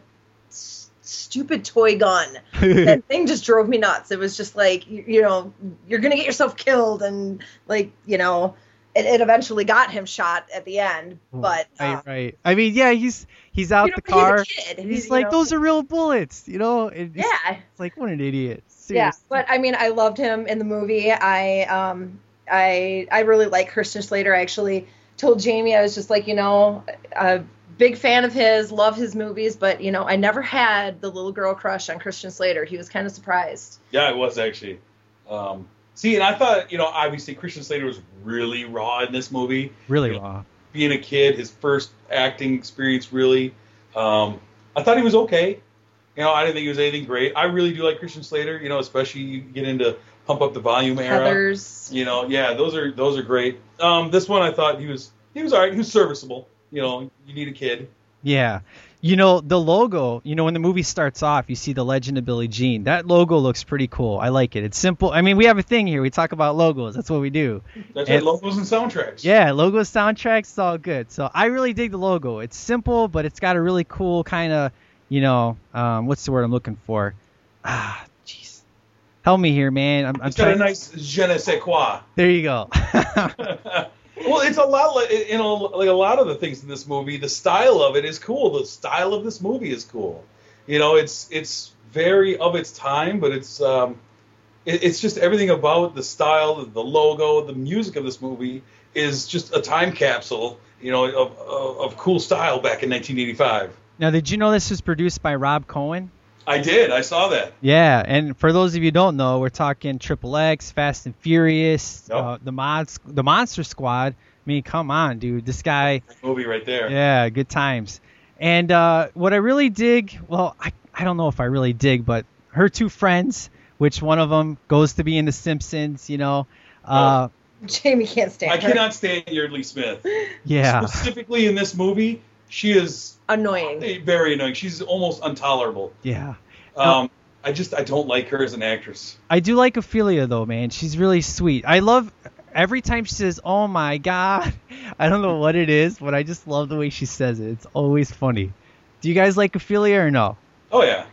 s- stupid toy gun. that thing just drove me nuts. It was just like you, you know you're gonna get yourself killed, and like you know it, it eventually got him shot at the end. But uh, right, right. I mean, yeah, he's he's out you know, the he's car. kid. He's, He's like, know- those are real bullets, you know. It's, yeah, it's like what an idiot. yeah. But I mean, I loved him in the movie. I um I I really like Christian Slater. I actually told Jamie I was just like you know a big fan of his, love his movies, but you know I never had the little girl crush on Christian Slater. He was kind of surprised. Yeah, it was actually. Um, see, and I thought, you know, obviously Christian Slater was really raw in this movie. really you know, raw. Being a kid, his first acting experience, really. Um, I thought he was okay. You know, I didn't think he was anything great. I really do like Christian Slater. You know, especially you get into Pump Up the Volume era. Heathers. You know, yeah, those are those are great. Um, this one I thought he was he was alright. He was serviceable. You know, you need a kid. Yeah. You know, the logo, you know, when the movie starts off, you see the legend of Billie Jean. That logo looks pretty cool. I like it. It's simple. I mean, we have a thing here. We talk about logos. That's what we do. That's And- right, logos and soundtracks. Yeah, logo soundtracks, it's all good. So I really dig the logo. It's simple, but it's got a really cool kind of, you know, um, what's the word I'm looking for? Ah, jeez. Help me here, man. I'm, I'm It's got a nice je ne sais quoi. There you go. well, it's a lot like you know, like a lot of the things in this movie. The style of it is cool. The style of this movie is cool. You know, it's it's very of its time, but it's um, it, it's just everything about the style, the logo, the music of this movie is just a time capsule. You know, of of, of cool style back in 1985. now, did you know this was produced by Rob Cohen? I did. I saw that. Yeah, and for those of you who don't know, we're talking Triple X, Fast and Furious, Yep. uh, the mods, the Monster Squad. I mean, come on, dude. This guy, Movie right there. yeah, good times. And uh, what I really dig, well, I, I don't know if I really dig, but her two friends, which one of them goes to be in The Simpsons, you know. Uh, Jamie can't stand I her. cannot stand Yeardley Smith. yeah, Specifically in this movie, she is Annoying. very annoying. She's almost intolerable. yeah. Um, I just I don't like her as an actress. I do like Ophelia though, man. She's really sweet. I love every time she says, "Oh my God." I don't know what it is, but I just love the way she says it. It's always funny. Do you guys like Ophelia or no? Oh yeah,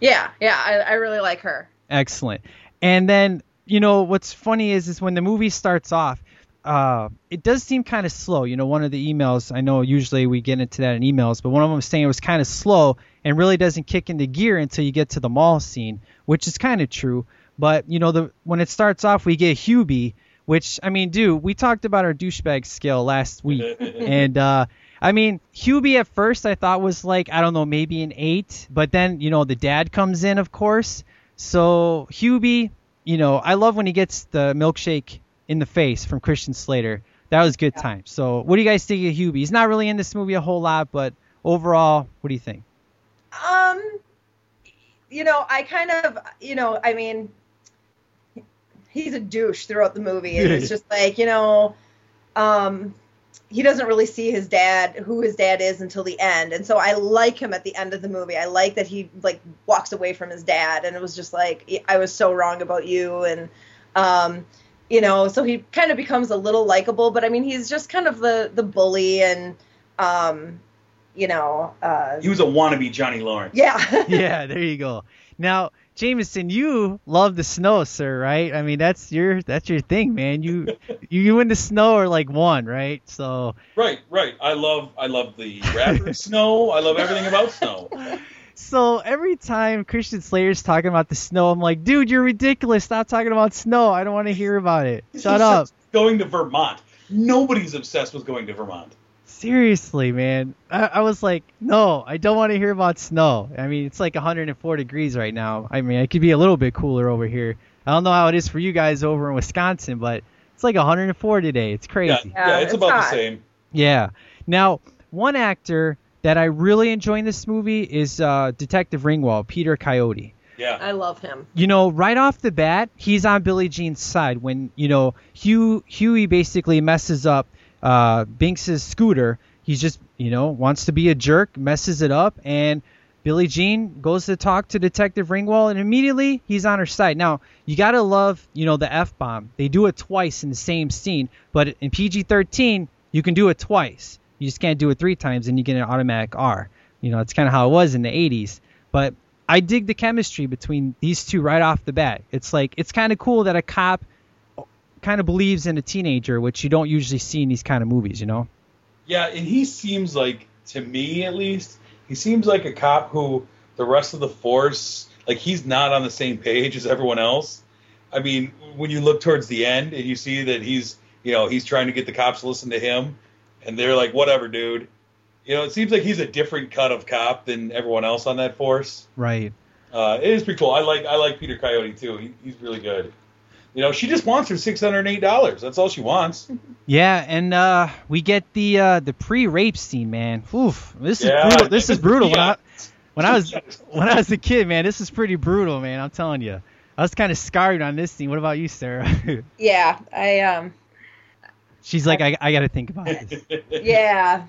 Yeah, yeah, I, I really like her. Excellent. And then, you know, what's funny is is when the movie starts off, uh, it does seem kind of slow. You know, one of the emails, I know usually we get into that in emails, but one of them was saying it was kind of slow and really doesn't kick into gear until you get to the mall scene, which is kind of true. But, you know, the when it starts off, we get Hubie, which, I mean, dude, we talked about our douchebag skill last week. and, uh, I mean, Hubie at first I thought was like, I don't know, maybe an eight, but then, you know, the dad comes in, of course. So Hubie, you know, I love when he gets the milkshake in the face from Christian Slater. That was good time. So what do you guys think of Hubie? He's not really in this movie a whole lot, but overall, what do you think? Um, you know, I kind of, you know, I mean, he's a douche throughout the movie. And it's just like, you know, um, he doesn't really see his dad, who his dad is, until the end. And so I like him at the end of the movie. I like that he like walks away from his dad, and it was just like I was so wrong about you, and um, you know, so he kind of becomes a little likable. But I mean, he's just kind of the the bully, and um, you know, uh, He was a wannabe Johnny Lawrence. yeah, yeah, there you go. Now, Jameson, you love the snow, sir, right? I mean, that's your that's your thing, man. You you, you and the snow are like one, right? So Right, right. I love I love the rapper Snow. I love everything about Snow. So every time Christian Slater's talking about the snow, I'm like, dude, you're ridiculous. Stop talking about snow. I don't want to hear about it. He's Shut up. Going to Vermont. Nobody's obsessed with going to Vermont. Seriously, man. I, I was like, no, I don't want to hear about snow. I mean, it's like 104 degrees right now. I mean, it could be a little bit cooler over here. I don't know how it is for you guys over in Wisconsin, but it's like 104 today. It's Yeah, crazy. yeah, it's, it's about the same. Yeah. Now, one actor that I really enjoy in this movie is uh, Detective Ringwald, Peter Coyote. Yeah. I love him. You know, right off the bat, he's on Billie Jean's side when you know Hugh Huey basically messes up uh, Binks's scooter. He's just you know wants to be a jerk, messes it up, and Billie Jean goes to talk to Detective Ringwald, and immediately he's on her side. Now you gotta love you know the f bomb. They do it twice in the same scene, but in PG-13 you can do it twice. You just can't do it three times, and you get an automatic R. You know, it's kind of how it was in the 80s. But I dig the chemistry between these two right off the bat. It's like it's kind of cool that a cop kind of believes in a teenager, which you don't usually see in these kind of movies, you know? Yeah, and he seems like, to me at least, he seems like a cop who the rest of the force, like he's not on the same page as everyone else. I mean, when you look towards the end and you see that he's, you know, he's trying to get the cops to listen to him, and they're like, whatever, dude. You know, it seems like he's a different cut of cop than everyone else on that force. Right. Uh, it is pretty cool. I like I like Peter Coyote too. He, he's really good. You know, she just wants her six hundred eight dollars. That's all she wants. Yeah, and uh, we get the uh, the pre-rape scene, man. Oof, this is Yeah, brutal. This is brutal. When I when I was when I was a kid, man, this is pretty brutal, man. I'm telling you. I was kind of scarred on this scene. What about you, Sarah? Yeah, I um, She's like, I, I got to think about this. yeah.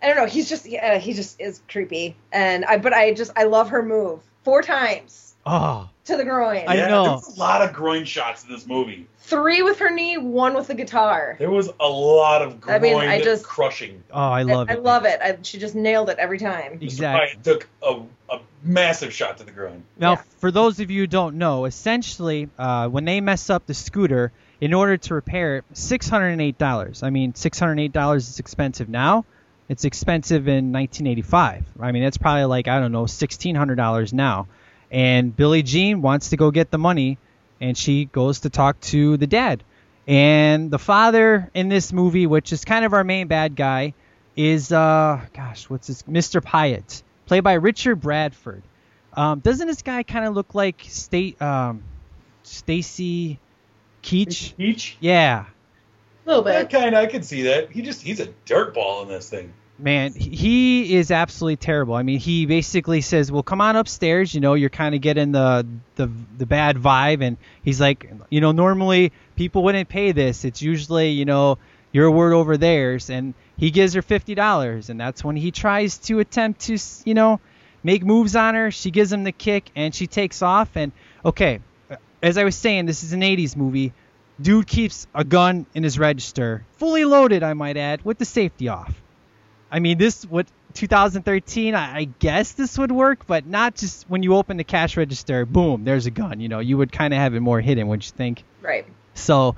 I don't know. He's just yeah, he just is creepy, and I but I just I love her move four times Oh, to the groin, I yeah, know. There was a lot of groin shots in this movie. three with her knee, one with the guitar. There was a lot of groin I mean, I just- crushing. oh, I love I, it. I love it. I, she just nailed it every time. Exactly. Ryan took a, a massive shot to the groin. Now, Yeah. for those of you who don't know, essentially, uh, when they mess up the scooter, in order to repair it, six hundred and eight dollars. I mean, six hundred eight dollars is expensive now. It's expensive in 1985. I mean, it's probably like I don't know, sixteen hundred dollars now. And Billie Jean wants to go get the money, and she goes to talk to the dad. And the father in this movie, which is kind of our main bad guy, is uh, gosh, what's his, Mr. Pyatt, played by Richard Bradford. Um, doesn't this guy kind of look like state um, Stacy Keach? Each. Yeah, A little Yeah, bit. kind of. I can see that. He just he's a dirtball in this thing. man, he is absolutely terrible. I mean, he basically says, "Well, come on upstairs. You know, you're kind of getting the the the bad vibe." And he's like, "You know, normally people wouldn't pay this. It's usually, you know, your word over theirs." And he gives her fifty dollars, and that's when he tries to attempt to, you know, make moves on her. She gives him the kick, and she takes off. And okay, uh, as I was saying, this is an '80s movie. Dude keeps a gun in his register, fully loaded, I might add, with the safety off. I mean, this what 2013. I, I guess this would work, but not just when you open the cash register. Boom, there's a gun. You know, you would kind of have it more hidden, wouldn't you think? Right. So,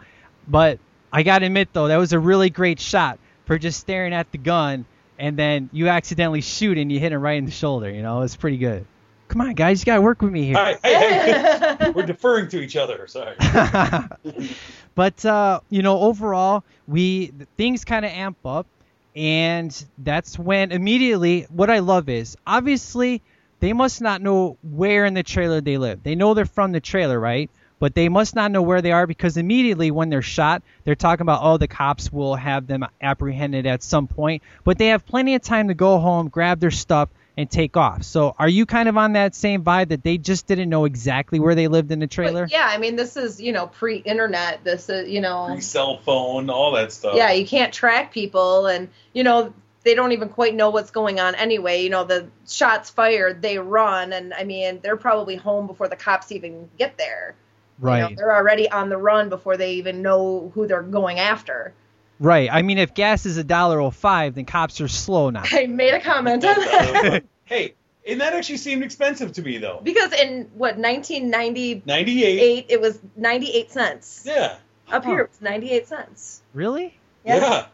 but I gotta admit though, that was a really great shot for just staring at the gun, and then you accidentally shoot and you hit him right in the shoulder. You know, it's pretty good. Come on, guys, you gotta work with me here. All right, hey, hey, we're deferring to each other. Sorry. but uh, you know, overall, we things kind of amp up, and that's when immediately what I love is obviously they must not know where in the trailer they live. They know they're from the trailer, right? But they must not know where they are because immediately when they're shot, they're talking about, oh, the cops will have them apprehended at some point. But they have plenty of time to go home, grab their stuff, and take off. So are you kind of on that same vibe that they just didn't know exactly where they lived in the trailer? But yeah, I mean, this is you know pre-internet. This is you know Free cell phone, all that stuff. yeah, you can't track people, and you know they don't even quite know what's going on anyway. You know, the shots fired, they run, and I mean they're probably home before the cops even get there. You know, Right. they're already on the run before they even know who they're going after. Right. I mean, if gas is a dollar oh five, then cops are slow now. I made a comment on that hey, and that actually seemed expensive to me though. because in what 1998 Ninety-eight. it was 98 cents. Yeah. Up here it was 98 cents. Really? Yeah. Yeah.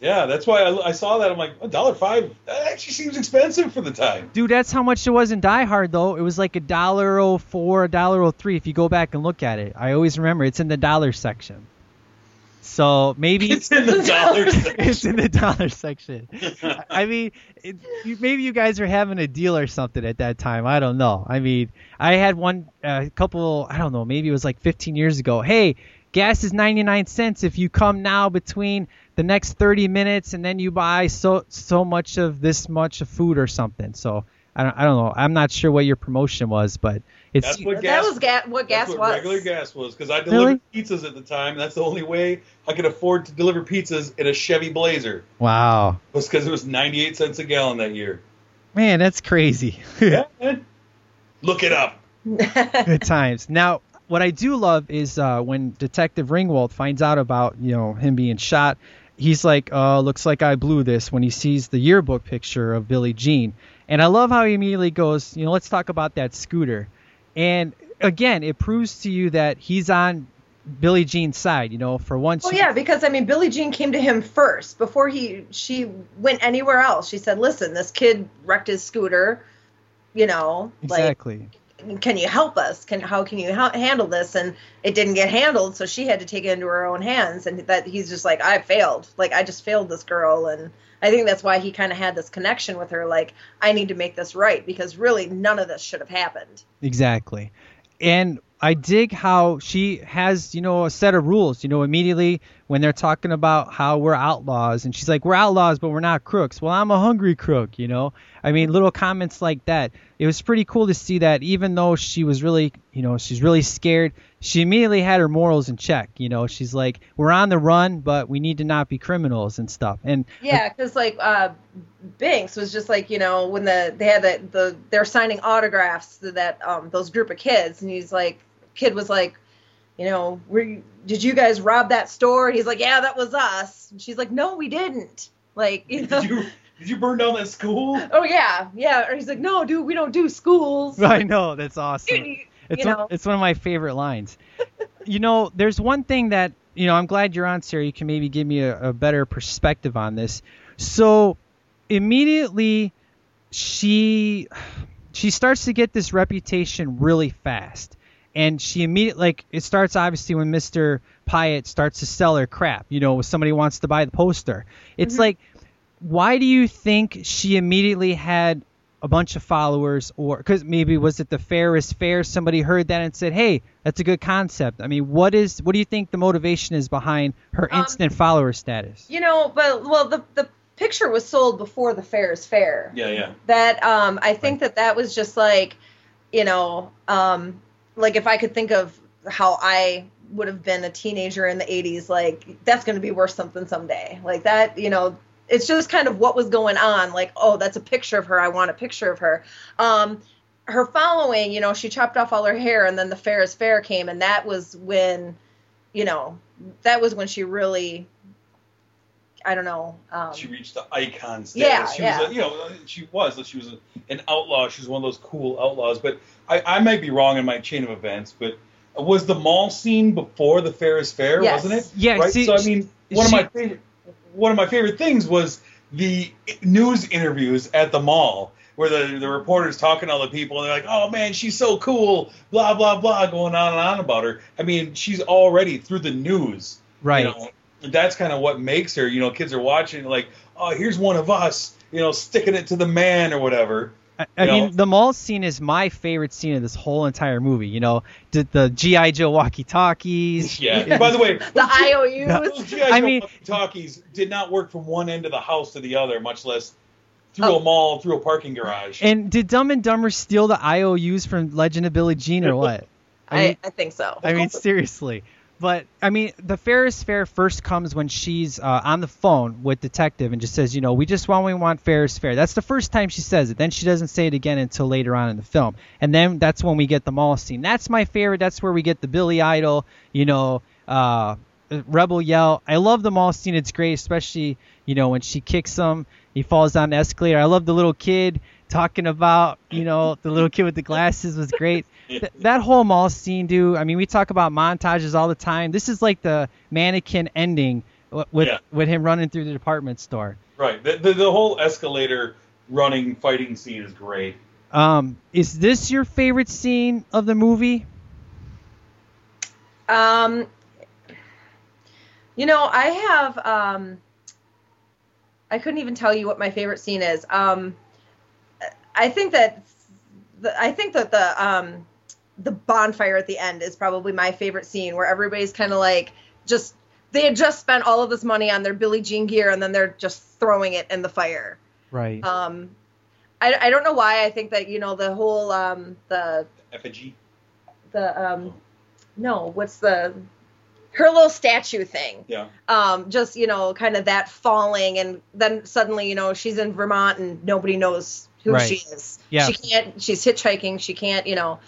Yeah. That's why I, I saw that. I'm like, a dollar five. That actually seems expensive for the time. Dude, that's how much it was in Die Hard, though. It was like a dollar oh four, a dollar oh three. If you go back and look at it, I always remember it's in the dollar section. So maybe It's in the dollar it's section. in the dollar section. I mean, it, you, maybe you guys are having a deal or something at that time. I don't know. I mean, I had one a couple. I don't know. Maybe it was like 15 years ago. Hey, gas is 99 cents if you come now between the next 30 minutes, and then you buy so so much of this much of food or something. So I don't. I don't know. I'm not sure what your promotion was, but it's That's what that was ga- what gas that's what was. regular gas was because I delivered Really? pizzas at the time. That's the only way I could afford to deliver pizzas in a Chevy Blazer. wow, Was because it was 98 cents a gallon that year. man, that's crazy. Yeah, man. Look it up. Good times. Now, what I do love is uh, when Detective Ringwald finds out about you know him being shot. He's like, uh, looks like I blew this when he sees the yearbook picture of Billie Jean. And I love how he immediately goes, you know, let's talk about that scooter. And again, it proves to you that he's on Billie Jean's side. You know, for once. Well, yeah, because I mean, Billie Jean came to him first before he she went anywhere else. She said, "Listen, this kid wrecked his scooter. You know, Exactly. like, can you help us? Can how can you ha- handle this?" And it didn't get handled, so she had to take it into her own hands. And that he's just like, "I failed. Like I just failed this girl." And I think that's why he kind of had this connection with her. Like, I need to make this right because really none of this should have happened. Exactly. And I dig how she has, you know, a set of rules, you know, immediately when they're talking about how we're outlaws and she's like, We're outlaws, but we're not crooks. Well, I'm a hungry crook, you know? I mean, little comments like that. It was pretty cool to see that even though she was really, you know, she's really scared, she immediately had her morals in check. You know, she's like, We're on the run, but we need to not be criminals and stuff. And Yeah, because like uh, Binks was just like you know when the they had the the they're signing autographs to that um those group of kids, and he's like, kid was like, you know, were you, did you guys rob that store? And he's like, yeah, that was us. And she's like, no, we didn't. Like you know. Did you burn down that school? Oh yeah, yeah. Or he's like, no, dude, we don't do schools. I know, that's awesome. You- It's you one, know. it's one of my favorite lines. you know, there's one thing that you know. I'm glad you're on, Sarah. You can maybe give me a, a better perspective on this. So immediately, she she starts to get this reputation really fast, and she immediately like it starts obviously when Mister Pyatt starts to sell her crap. You know, when somebody wants to buy the poster, it's Mm-hmm. like, why do you think she immediately had a bunch of followers or because maybe was it the fair is fair? Somebody heard that and said hey that's a good concept. I mean what is what do you think the motivation is behind her Um, instant follower status? You know, but well, the the picture was sold before the fair is fair. Yeah, yeah. that um I think that that was just like you know um like if I could think of how I would have been a teenager in the 80s like that's going to be worth something someday. Like that you know it's just kind of what was going on like oh that's a picture of her I want a picture of her um her following you know she chopped off all her hair and then the fair is fair came and that was when you know that was when she really I don't know um She reached the icon status. Yeah, she yeah. was, a, you know, she was. She was a, an outlaw. She was one of those cool outlaws. But I, I might be wrong in my chain of events. But was the mall scene before the fair is fair, Yes. wasn't it? Yeah, Right. see, so I mean, one she- of my favorite one of my favorite things was the news interviews at the mall. Where the, the reporters talking to all the people, and they're like, "Oh man, she's so cool," blah blah blah, going on and on about her. I mean, she's already through the news, right you know, that's kind of what makes her. You know, kids are watching like, oh, here's one of us. You know, sticking it to the man or whatever. I, I mean, the mall scene is my favorite scene of this whole entire movie. You know, the, the GI Joe walkie-talkies. Yeah. By the way, the IOUs those GI I Joe mean- talkies did not work from one end of the house to the other, much less through Oh. a mall, through a parking garage. And did Dumb and Dumber steal the IOUs from Legend of Billie Jean or what? I mean, I, I think so. I mean, seriously. But I mean, the Ferris Fair first comes when she's uh, on the phone with detective and just says, you know, we just want we want Ferris Fair. That's the first time she says it. Then she doesn't say it again until later on in the film. And then that's when we get the mall scene. That's my favorite. That's where we get the Billy Idol, you know, uh, Rebel yell. I love the mall scene. It's great, especially you know when she kicks him, he falls down the escalator. I love the little kid talking about, you know, the little kid with the glasses was great. Th- that whole mall scene, dude. I mean, we talk about montages all the time. This is like the mannequin ending with Yeah. with him running through the department store. right. The, the the whole escalator running fighting scene is great. Um, is this your favorite scene of the movie? Um, you know, I have. Um, I couldn't even tell you what my favorite scene is. Um, I think that the, I think that the um, the bonfire at the end is probably my favorite scene, where everybody's kind of like just they had just spent all of this money on their Billie Jean gear, and then they're just throwing it in the fire. Right. Um, I, I don't know why I think that you know the whole um, the Effigy. the um no what's the her little statue thing Yeah. um just you know kind of that falling and then suddenly you know she's in vermont and nobody knows who Right. she is Yeah. she can't she's hitchhiking she can't you know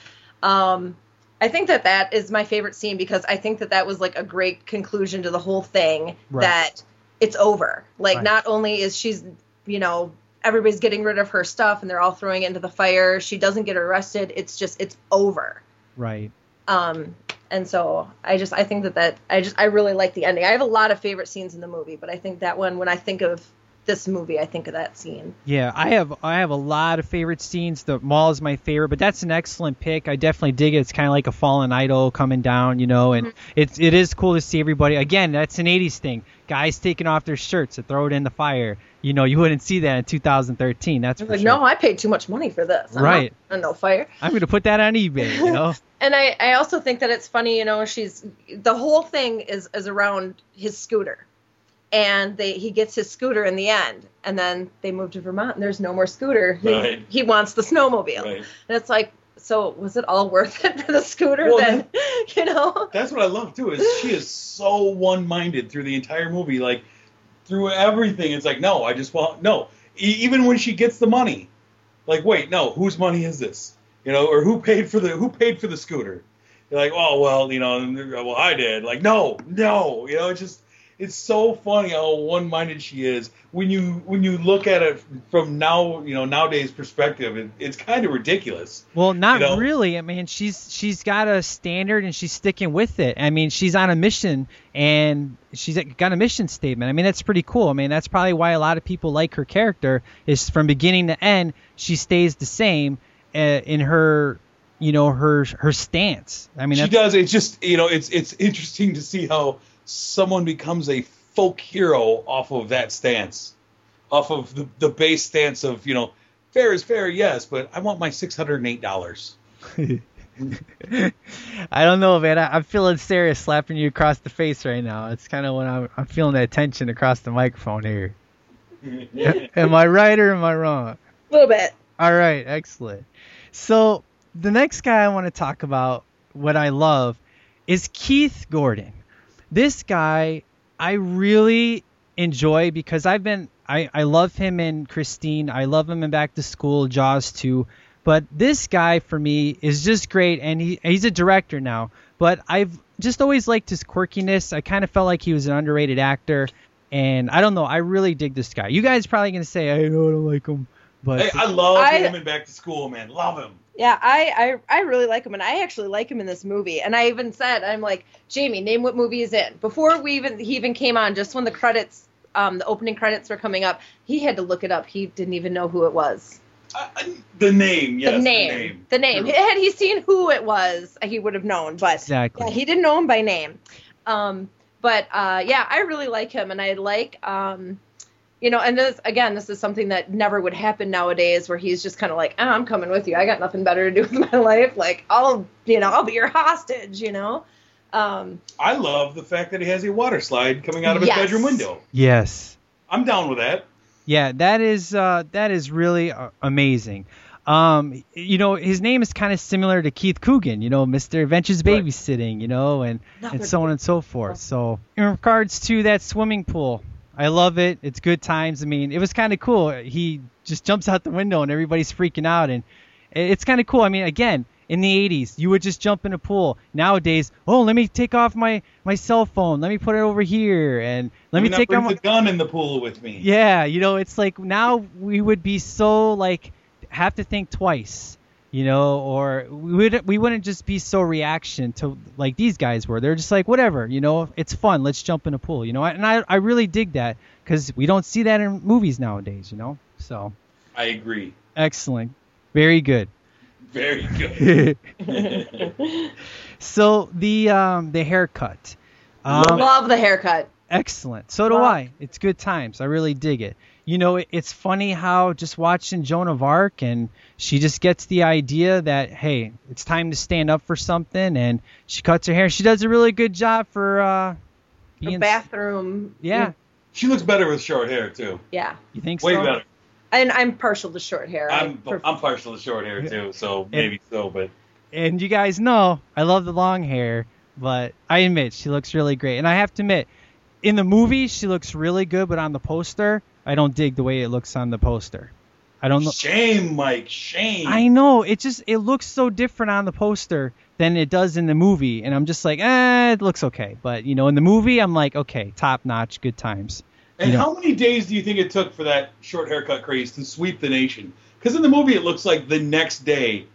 um i think that that is my favorite scene because i think that that was like a great conclusion to the whole thing Right. that it's over like Right. not only is she's you know everybody's getting rid of her stuff and they're all throwing it into the fire she doesn't get arrested it's just it's over right. um, and so I just I think that that I just I really like the ending. I have a lot of favorite scenes in the movie, but I think that one when I think of this movie, I think of that scene. Yeah, I have I have a lot of favorite scenes. The mall is my favorite, but that's an excellent pick. I definitely dig it. It's kind of like a fallen idol coming down, you know, and mm-hmm. it's it is cool to see everybody. Again, that's an '80s thing. Guys taking off their shirts to throw it in the fire. You know, you wouldn't see that in 2013. That's for like, sure. no, I paid too much money for this. I'm Right. not- no fire. I'm gonna put that on eBay. You know. And I, I also think that it's funny, you know, she's the whole thing is is around his scooter. And they he gets his scooter in the end, and then they move to Vermont, and there's no more scooter. He, Right. he wants the snowmobile, Right. and it's like, so was it all worth it for the scooter? Well, then, you know, That's what I love too. Is she is so one-minded through the entire movie, like through everything. It's like, no, I just want no. E- even when she gets the money, like, wait, no, whose money is this? You know, or who paid for the who paid for the scooter? You're like, oh well, you know, well I did. Like, no, no, you know, it's just it's so funny how one-minded she is when you when you look at it from now, you know, nowadays perspective. It, it's kind of ridiculous. Well, not You know? really. I mean, she's she's got a standard and she's sticking with it. I mean, she's on a mission and she's got a mission statement. I mean, that's pretty cool. I mean, that's probably why a lot of people like her character is from beginning to end she stays the same uh, in her, you know, her her stance. I mean, she does. It's just you know, it's it's interesting to see how someone becomes a folk hero off of that stance, off of the the base stance of you know, fair is fair, yes, but I want my six hundred and eight dollars. I don't know, man. I, I'm feeling serious slapping you across the face right now. It's kind of when I'm, I'm feeling that tension across the microphone here. am I right or am I wrong? a little bit. All right, excellent. So the next guy I want to talk about, what I love, is Keith Gordon. This guy I really enjoy because I've been I, I love him in Christine. I love him in Back to School, Jaws 2. But this guy for me is just great, and he he's a director now. But I've just always liked his quirkiness. I kind of felt like he was an underrated actor, and I don't know. I really dig this guy. You guys probably gonna say I I don't like him, but Hey, I love I- him in Back to School, man. Love him. Yeah, I, I I really like him, and I actually like him in this movie. And I even said, I'm like, Jamie, name what movie he's in. Before we even he even came on, just when the credits, um, the opening credits were coming up, he had to look it up. He didn't even know who it was. I, I, the name, yes, the name, the name. True. Had he seen who it was, he would have known. But Exactly. yeah, he didn't know him by name. Um, but uh, yeah, I really like him, and I like, um, you know, and this again, this is something that never would happen nowadays, where he's just kind of like, oh, I'm coming with you. I got nothing better to do with my life. Like, I'll, you know, I'll be your hostage. You know. Um, I love the fact that he has a water slide coming out of his Yes. bedroom window. yes. I'm down with that. Yeah, that is uh, that is really uh, amazing. Um, you know, his name is kind of similar to Keith Coogan, you know, Mr. Adventures Right. Babysitting, you know, and and so on and so forth. So, in regards to that swimming pool, I love it. It's good times. I mean, it was kind of cool. He just jumps out the window and everybody's freaking out, and it's kind of cool. I mean, again, in the 80s, you would just jump in a pool. Nowadays, oh, let me take off my my cell phone. Let me put it over here, and let me take off my, gun in the pool with me. yeah, you know, it's like now we would be so like have to think twice, you know, or we would we wouldn't just be so reaction to like these guys were. They're just like whatever, you know, it's fun. Let's jump in a pool, you know. And I I really dig that because we don't see that in movies nowadays, you know. So I agree. excellent, very good. Very good. so the um the haircut. Um, Love the haircut. Excellent. So do Wow. I. It's good times. I really dig it. You know, it, it's funny how just watching Joan of Arc and she just gets the idea that hey, it's time to stand up for something, and she cuts her hair. She does a really good job for uh, A being. bathroom. Yeah, She looks better with short hair too. Yeah. you think Way so? better. And I'm partial to short hair. I I'm pref- I'm partial to short hair too, so maybe so. But And you guys know I love the long hair, but I admit she looks really great. And I have to admit, in the movie she looks really good, but on the poster, I don't dig the way it looks on the poster. I don't know. shame, Mike, shame. I know it just it looks so different on the poster than it does in the movie, and I'm just like, eh, it looks okay. But you know, in the movie, I'm like, okay, top notch, good times. And you know. how many days do you think it took for that short haircut craze to sweep the nation? Because in the movie, it looks like the next day,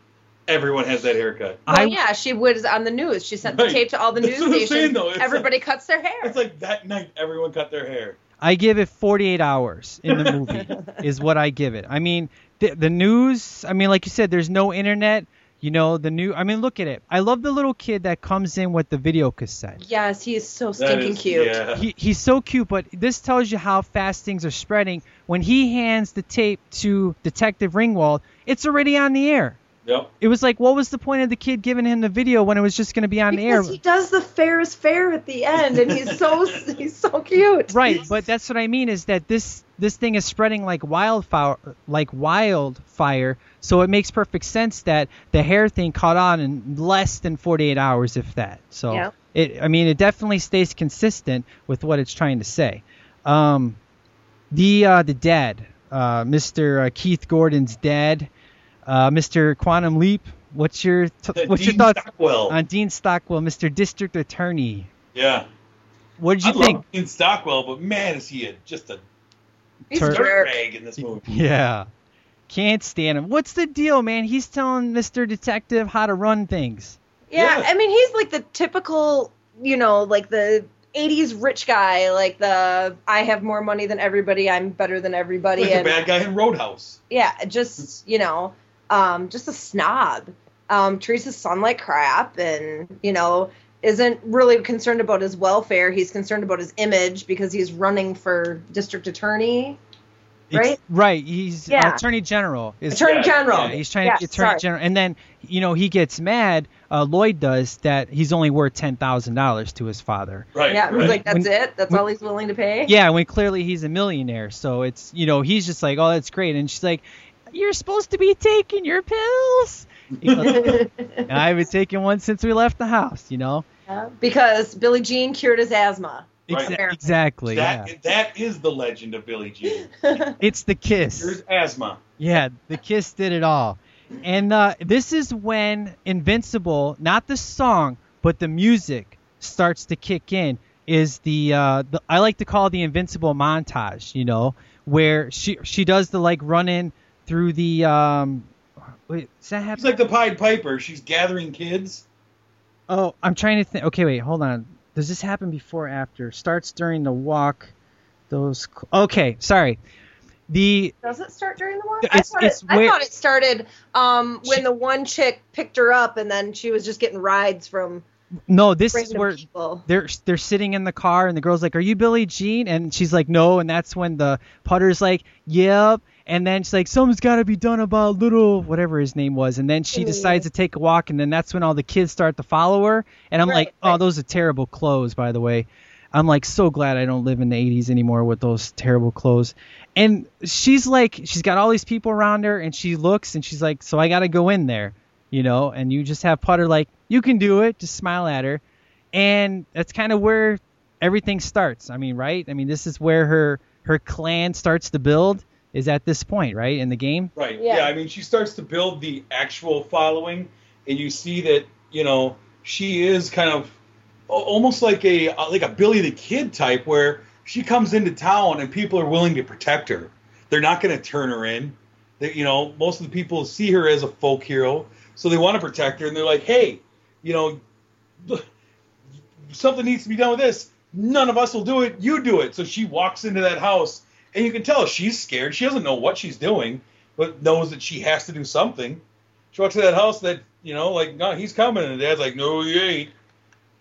everyone has that haircut. Well, I yeah, she was on the news. She sent the tape to all the That's news what I'm stations. saying, though. Everybody like- cuts their hair. It's like that night, everyone cut their hair. I give it 48 hours in the movie is what I give it. I mean, the, the news. I mean, like you said, there's no internet. You know, the new. I mean, look at it. I love the little kid that comes in with the video cassette. yes, he is so stinking is- cute. Yeah. He, he's so cute, but this tells you how fast things are spreading. When he hands the tape to Detective Ringwald, it's already on the air. Yep. It was like, what was the point of the kid giving him the video when it was just going to be on the air? Because he does the fair is fair at the end, and he's so he's so cute. Right, but that's what I mean is that this this thing is spreading like wildfire, like wildfire. So it makes perfect sense that the hair thing caught on in less than 48 hours, if that. So Yeah. it, I mean, it definitely stays consistent with what it's trying to say. Um, the uh, the dad, uh, Mr. Uh, Keith Gordon's dad, uh, Mr. Quantum Leap. What's your t- what's your thoughts Stockwell. on Dean Stockwell, Mr. District Attorney? yeah. What did you I think? love Dean Stockwell, but man, is he a, just a He's Tur- a dirtbag in this movie. Yeah. Can't stand him. What's the deal, man? He's telling Mr. Detective how to run things. Yeah, Yeah. I mean he's like the typical, you know, like the 80s rich guy, like the I have more money than everybody, I'm better than everybody Like the and bad guy in Roadhouse. yeah, just, you know, um just a snob. Um treats his son like crap and, you know, isn't really concerned about his welfare. He's concerned about his image because he's running for district attorney. It's- Right? right. He's Yeah. Attorney General. Is, Attorney General. Yeah, he's trying Yeah, to get Attorney sorry. General. And then, you know, he gets mad, uh, Lloyd does, that he's only worth $10,000 to his father. Right. Yeah, he's like, that's When- it? That's when- all he's willing to pay? Yeah, when clearly he's a millionaire. So it's, you know, he's just like, oh, that's great. And she's like, you're supposed to be taking your pills. You know, I've been taking one since we left the house, you know? Yeah, because Billie Jean cured his asthma. Right. Exactly. that, yeah. that is the legend of Billie Jean. It's the kiss. There's asthma. Yeah, the Kiss did it all. And uh, this is when Invincible, not the song, but the music starts to kick in. Is the, uh, the I like to call the Invincible montage, you know, where she she does the like running through the um. Wait, does that happen? It's like the Pied Piper. She's gathering kids. oh, I'm trying to think. Okay, wait, hold on. Does this happen before or after? Starts during the walk. Those. cl- Okay, sorry. The Does it start during the walk? It's- I, thought it's it, I thought it started um, when She- the one chick picked her up and then she was just getting rides from no, this is where people. they're they're sitting in the car and the girl's like, "Are you Billie Jean?" And she's like, "No." And that's when the putter's like, "Yep." And then she's like, "Something's got to be done about little whatever his name was." And then she Yeah. decides to take a walk, and then that's when all the kids start to follow her. And I'm Right, like, "Oh, right. those are terrible clothes, by the way." I'm like so glad I don't live in the 80s anymore with those terrible clothes. And she's like, she's got all these people around her, and she looks and she's like, so I got to go in there, you know. And you just have Putter like, you can do it, just smile at her, and that's kind of where everything starts. I mean, right? I mean, this is where her her clan starts to build. Is at this point, right, in the game? Right. Yeah. Yeah. I mean, she starts to build the actual following, and you see that you know she is kind of almost like a like a Billy the Kid type, where she comes into town and people are willing to protect her. They're not going to turn her in. They, you know, most of the people see her as a folk hero, so they want to protect her, and they're like, hey, you know, something needs to be done with this. None of us will do it. You do it. So she walks into that house, and you can tell she's scared. She doesn't know what she's doing, but knows that she has to do something. She walks to that house that, you know, like, no, he's coming. And dad's like, no, he ain't.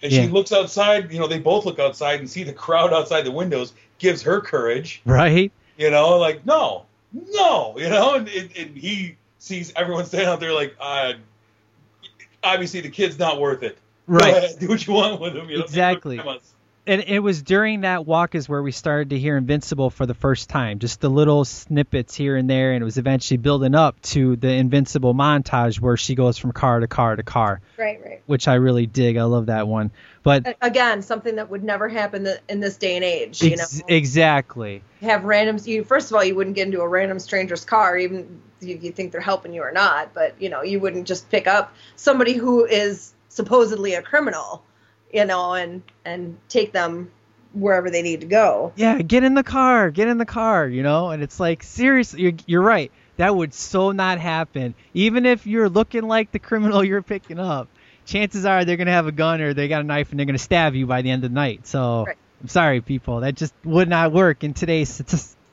And Yeah. she looks outside. You know, they both look outside and see the crowd outside the windows. Gives her courage. Right? You know, like, no, no, you know, and, and, and he sees everyone standing out there like, uh, obviously the kid's not worth it. Go Right. ahead, do what you want with him. You know, Exactly. And it was during that walk is where we started to hear Invincible for the first time. Just the little snippets here and there, and it was eventually building up to the Invincible montage where she goes from car to car to car, Right, right. which I really dig. I love that one. But Again, something that would never happen in this day and age. You ex- know, exactly. have randoms. You first of all, you wouldn't get into a random stranger's car, even if you think they're helping you or not. But you know, you wouldn't just pick up somebody who is supposedly a criminal, you know, and and take them wherever they need to go. Yeah, get in the car, get in the car, you know? And it's like, seriously, you're, you're right. That would so not happen. Even if you're looking like the criminal you're picking up, chances are they're going to have a gun or they got a knife and they're going to stab you by the end of the night. So Right. I'm sorry, people. That just would not work in today's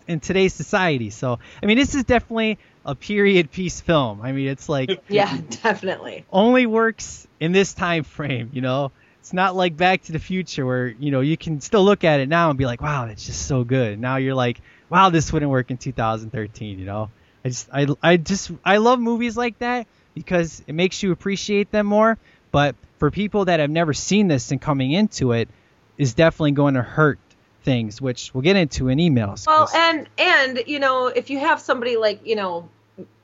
in today's society. So I mean, this is definitely a period piece film. I mean, it's like Yeah, definitely. only works in this time frame, you know. It's not like Back to the Future where, you know, you can still look at it now and be like, wow, that's just so good. Now you're like, wow, this wouldn't work in 2013, you know. I just I I just I love movies like that because it makes you appreciate them more, but for people that have never seen this and coming into it is definitely going to hurt things, which we'll get into in emails. Well, and and you know, if you have somebody like you know,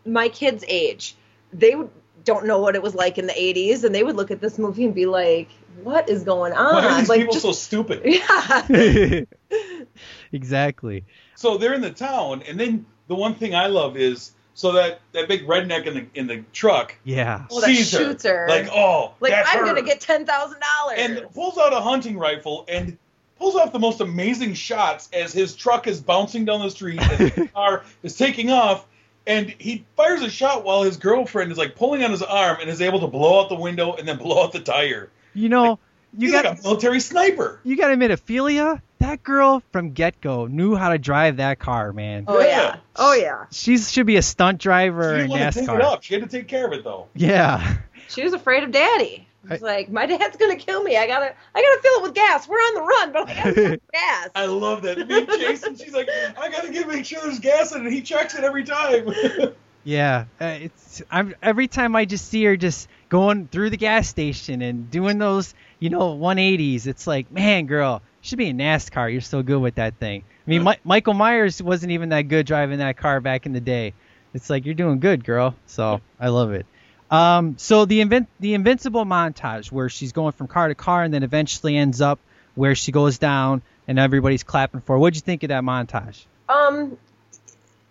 my kids' age, they don't know what it was like in the 80s, and they would look at this movie and be like, "What is going on?" Why are these like, people just- so stupid? yeah, exactly. So they're in the town, and then the one thing I love is so that that big redneck in the in the truck Yeah. Well, that sees shoots her. like oh like that's I'm her. gonna get ten thousand dollars. and pulls out a hunting rifle and pulls off the most amazing shots as his truck is bouncing down the street and the car is taking off and he fires a shot while his girlfriend is like pulling on his arm and is able to blow out the window and then blow out the tire. You know, you He's got like a military sniper. you got to admit, Ophelia, that girl from get go knew how to drive that car, man. oh yeah. Yeah. oh yeah, She should be a stunt driver She in didn't want to take it up. She had to take care of it though. Yeah. she was afraid of daddy. She's like, my dad's gonna kill me. I gotta, I gotta fill it with gas. We're on the run, but I gotta fill it gas. I love that. Me and Jason, she's like, I gotta get make sure there's gas in it. He checks it every time. Yeah, uh, it's I'm every time I just see her just going through the gas station and doing those, you know, 180s. It's like, man, girl, you should be in NASCAR. You're so good with that thing. I mean, Mi- Michael Myers wasn't even that good driving that car back in the day. It's like you're doing good, girl. So I love it. Um, so the invin- the invincible montage where she's going from car to car and then eventually ends up where she goes down and everybody's clapping for. her. What'd you think of that montage? Um,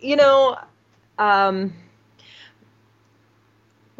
you know, um,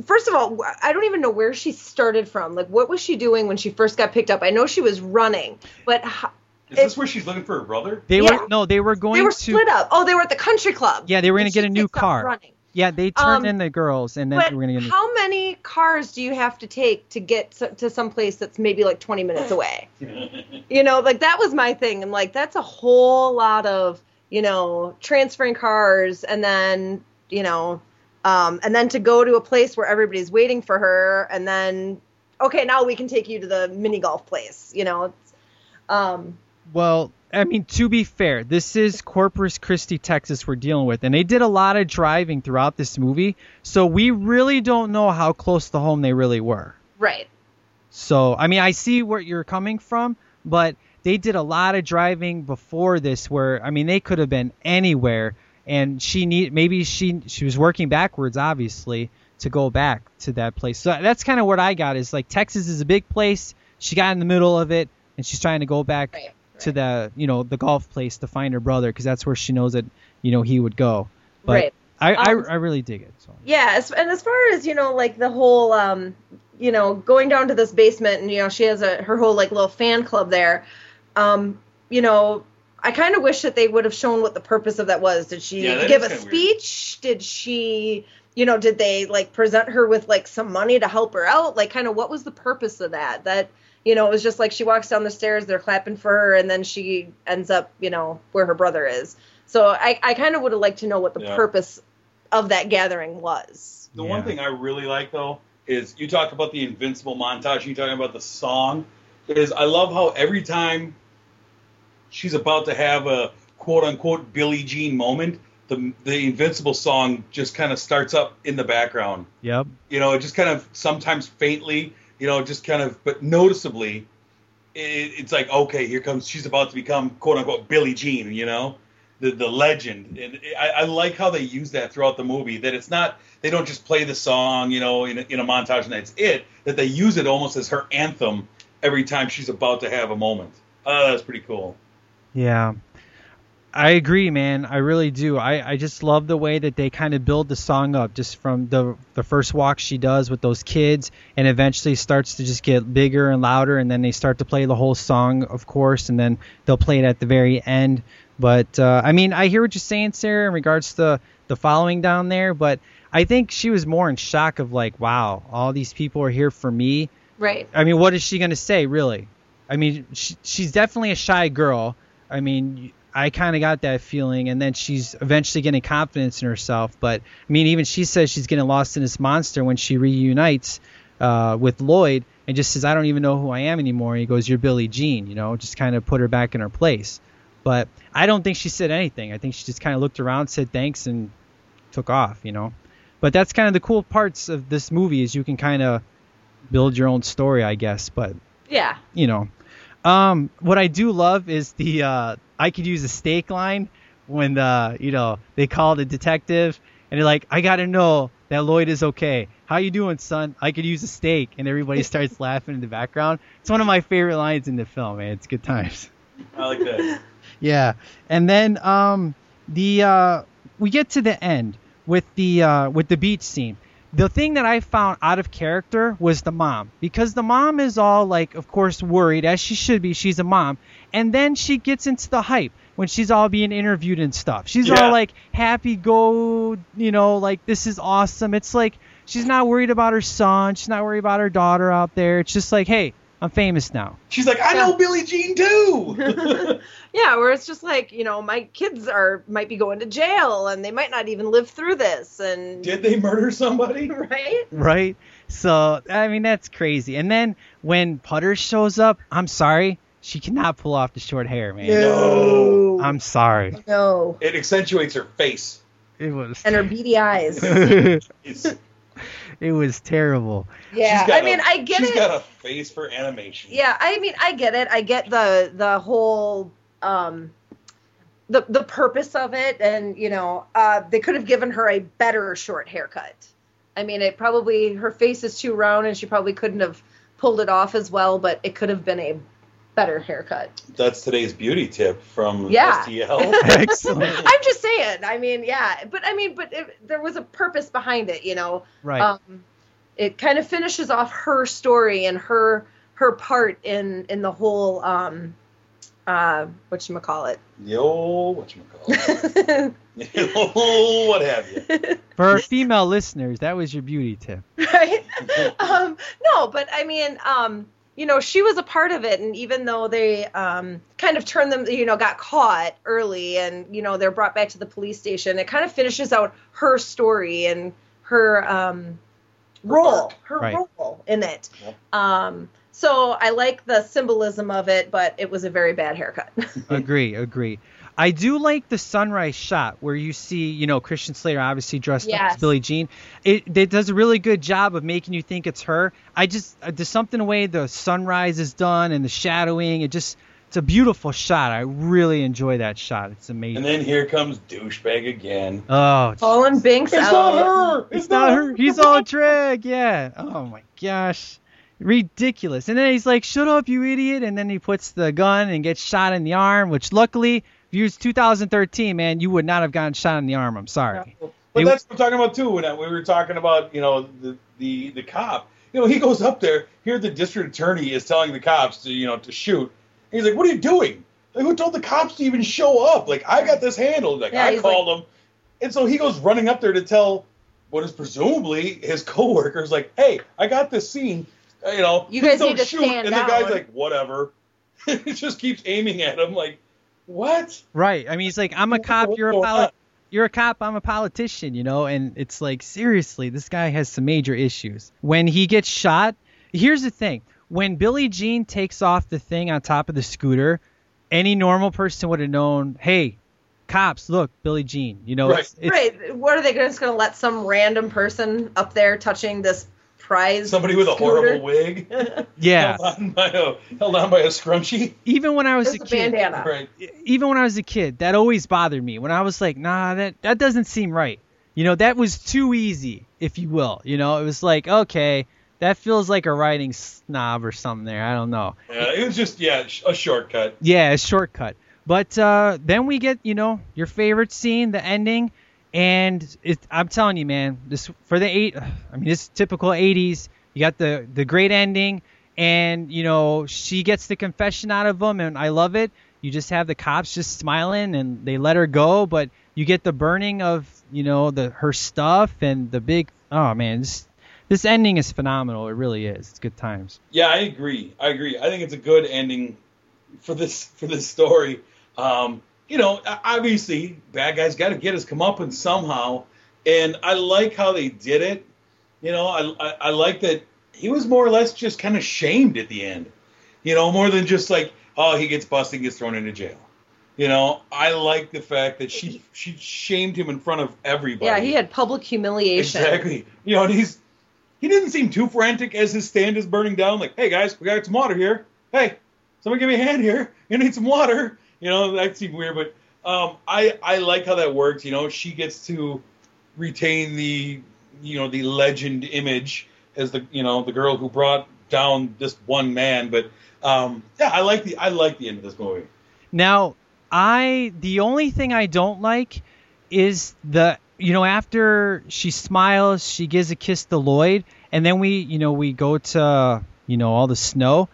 first of all, I don't even know where she started from. Like, what was she doing when she first got picked up? I know she was running, but ho- Is this where she's looking for her brother? They Yeah. were no, they were going they were to split up. Oh, they were at the country club. Yeah, they were gonna get a new car. Running. Yeah, they turned Um, in the girls, and then But we're gonna get. how many cars do you have to take to get to, to some place that's maybe like 20 minutes away? you know, like that was my thing. I'm like, that's a whole lot of, you know, transferring cars and then, you know, um, and then to go to a place where everybody's waiting for her and then, okay, now we can take you to the mini golf place, you know. Um, Well, I mean, to be fair, this is Corpus Christi, Texas, we're dealing with, and they did a lot of driving throughout this movie, so we really don't know how close to home they really were. right. So, I mean, I see where you're coming from, but they did a lot of driving before this, where I mean they could have been anywhere, and she need maybe she she was working backwards, obviously, to go back to that place. So that's kind of what I got is like Texas is a big place. She got in the middle of it, and she's trying to go back Right, to the you know the golf place to find her brother because that's where she knows that you know he would go. But Right. I, Um, I I really dig it. So. Yeah, and as far as you know, like the whole, um, you know, going down to this basement, and you know, she has a her whole like little fan club there. Um, you know, I kind of wish that they would have shown what the purpose of that was. Did she Yeah, give a kinda weird. speech? Did she, you know, did they like present her with like some money to help her out? Like, kind of, what was the purpose of that? That you know, it was just like she walks down the stairs, they're clapping for her, and then she ends up, you know, where her brother is. So I, I kind of would have liked to know what the Yeah. purpose of that gathering was. The Yeah. one thing I really like though is you talk about the Invincible montage. You talking about the song is I love how every time she's about to have a quote unquote Billie Jean moment, the the Invincible song just kind of starts up in the background. Yep. You know, it just kind of sometimes faintly, you know, just kind of but noticeably. It, it's like okay, here comes she's about to become quote unquote Billie Jean. You know, the the legend, and I, I like how they use that throughout the movie. That it's not they don't just play the song, you know, in a, in a montage and that's it. That they use it almost as her anthem every time she's about to have a moment. Oh, that's pretty cool. Yeah. I agree, man. I really do. I, I just love the way that they kind of build the song up just from the the first walk she does with those kids and eventually starts to just get bigger and louder and then they start to play the whole song, of course, and then they'll play it at the very end. But uh, I mean, I hear what you're saying, Sarah, in regards to the following down there, but I think she was more in shock of like, wow, all these people are here for me. Right. I mean, what is she going to say, really? I mean, she, she's definitely a shy girl. I mean, I kind of got that feeling, and then she's eventually getting confidence in herself. But I mean, even she says she's getting lost in this monster when she reunites uh, with Lloyd and just says, "I don't even know who I am anymore." And he goes, "You're Billie Jean," you know, just kind of put her back in her place. But I don't think she said anything. I think she just kind of looked around, said thanks, and took off, you know. But that's kind of the cool parts of this movie is you can kind of build your own story, I guess. But Yeah. you know, um, what I do love is the uh, I could use a steak line when the you know they call the detective and they're like, I gotta know that Lloyd is okay. How you doing, son? I could use a steak, and everybody starts laughing in the background. It's one of my favorite lines in the film, man. It's good times. I like that. Yeah, and then um, the uh, we get to the end with the uh, with the beach scene. The thing that I found out of character was the mom because the mom is all like, of course, worried as she should be. She's a mom, and then she gets into the hype when she's all being interviewed and stuff. She's Yeah. all like happy, go, you know, like this is awesome. It's like she's not worried about her son. She's not worried about her daughter out there. It's just like, hey, I'm famous now. She's like, I know Billie Jean too. Yeah, where it's just like, you know, my kids are might be going to jail and they might not even live through this and Did they murder somebody? right? right? So I mean that's crazy. And then when Putter shows up, I'm sorry, she cannot pull off the short hair, man. No. I'm sorry. No. It accentuates her face. It was And her beady eyes. It's, it was terrible. Yeah. she's I mean, a- I get she's it. She's got a face for animation. Yeah, I mean, I get it. I get the the whole um the the purpose of it, and you know, uh, they could have given her a better short haircut. I mean, it probably her face is too round, and she probably couldn't have pulled it off as well. But it could have been a better haircut. That's today's beauty tip from Yeah. STL. Excellent. I'm just saying. I mean, yeah, but I mean, but it, there was a purpose behind it. You know, Right. um, it kind of finishes off her story and her her part in in the whole um uh what you call it Yo, what you whatchamacallit. Yo, what have you? For our female listeners, that was your beauty tip. right um no but i mean um you know she was a part of it and even though they um kind of turned them you know got caught early and you know they're brought back to the police station it kind of finishes out her story and her um role her Right. role in it Yep. um so i like the symbolism of it but it was a very bad haircut agree, agree. I do like the sunrise shot where you see, you know, Christian Slater obviously dressed up as Billie Jean. It, it does a really good job of making you think it's her. I just uh, there's something the way the sunrise is done and the shadowing. It just it's a beautiful shot. I really enjoy that shot. It's amazing. And then here comes douchebag again. oh, Colin Binks It's out. not her. it's not her. He's all drag. Yeah. Oh my gosh. Ridiculous. And then he's like, "Shut up, you idiot!" And then he puts the gun and gets shot in the arm. Which luckily, if you was 2013, man, you would not have gotten shot in the arm. I'm sorry. But They- that's what I'm talking about too. When we were talking about, you know, the the the cop. You know, he goes up there. Here, the district attorney is telling the cops to, you know, to shoot. And he's like, "What are you doing? Like, who told the cops to even show up? Like, I got this handled. Like, Yeah, I he's called them." And so he goes running up there to tell what is presumably his coworkers, like, "Hey, I got this scene. Uh, You know, You guys don't need to shoot." stand and the guy's down. like, "Whatever." he just keeps aiming at him. Like, what? Right. I mean, he's like, "I'm a cop. You're a What's poli- You're a cop. I'm a politician." You know. And it's like, seriously, this guy has some major issues. When he gets shot, here's the thing: when Billie Jean takes off the thing on top of the scooter, any normal person would have known, "Hey, cops, look, Billie Jean." You know, Right. it's, it's, Right. What are they just going to let some random person up there touching this prize? Somebody with a scooter? horrible wig. Yeah. held on by a held on by a scrunchie. Even when I was Just a a kid, bandana. Right. even when I was a kid, that always bothered me. When I was like, nah, that that doesn't seem right. You know, that was too easy, if you will. You know, it was like, okay, that feels like a writing snob or something there. I don't know. Yeah, it was just yeah a shortcut. Yeah, a shortcut. But uh, then we get, you know, your favorite scene, the ending, and it, I'm telling you, man, this for the eight. I mean, this typical '80s. You got the the great ending, and you know she gets the confession out of him, and I love it. You just have the cops just smiling, and they let her go, but you get the burning of you know the her stuff and the big. Oh man, this this ending is phenomenal. It really is. It's good times. Yeah, I agree. I agree. I think it's a good ending for this for this story. Um, you know, obviously, bad guys got to get his comeuppance somehow, and I like how they did it. You know, I, I I like that he was more or less just kind of shamed at the end. You know, more than just like, oh, he gets busted, gets thrown into jail. You know, I like the fact that she she shamed him in front of everybody. Yeah, he had public humiliation. Exactly. You know, and he's he didn't seem too frantic as his stand is burning down. Like, hey guys, we got some water here. Hey, somebody give me a hand here. You need some water. You know, that seemed weird, but um, I I like how that works. You know, she gets to retain the you know the legend image as the you know the girl who brought down this one man. But um, yeah, I like the I like the end of this movie. Now, I the only thing I don't like is the you know after she smiles, she gives a kiss to Lloyd, and then we you know we go to you know all the snow.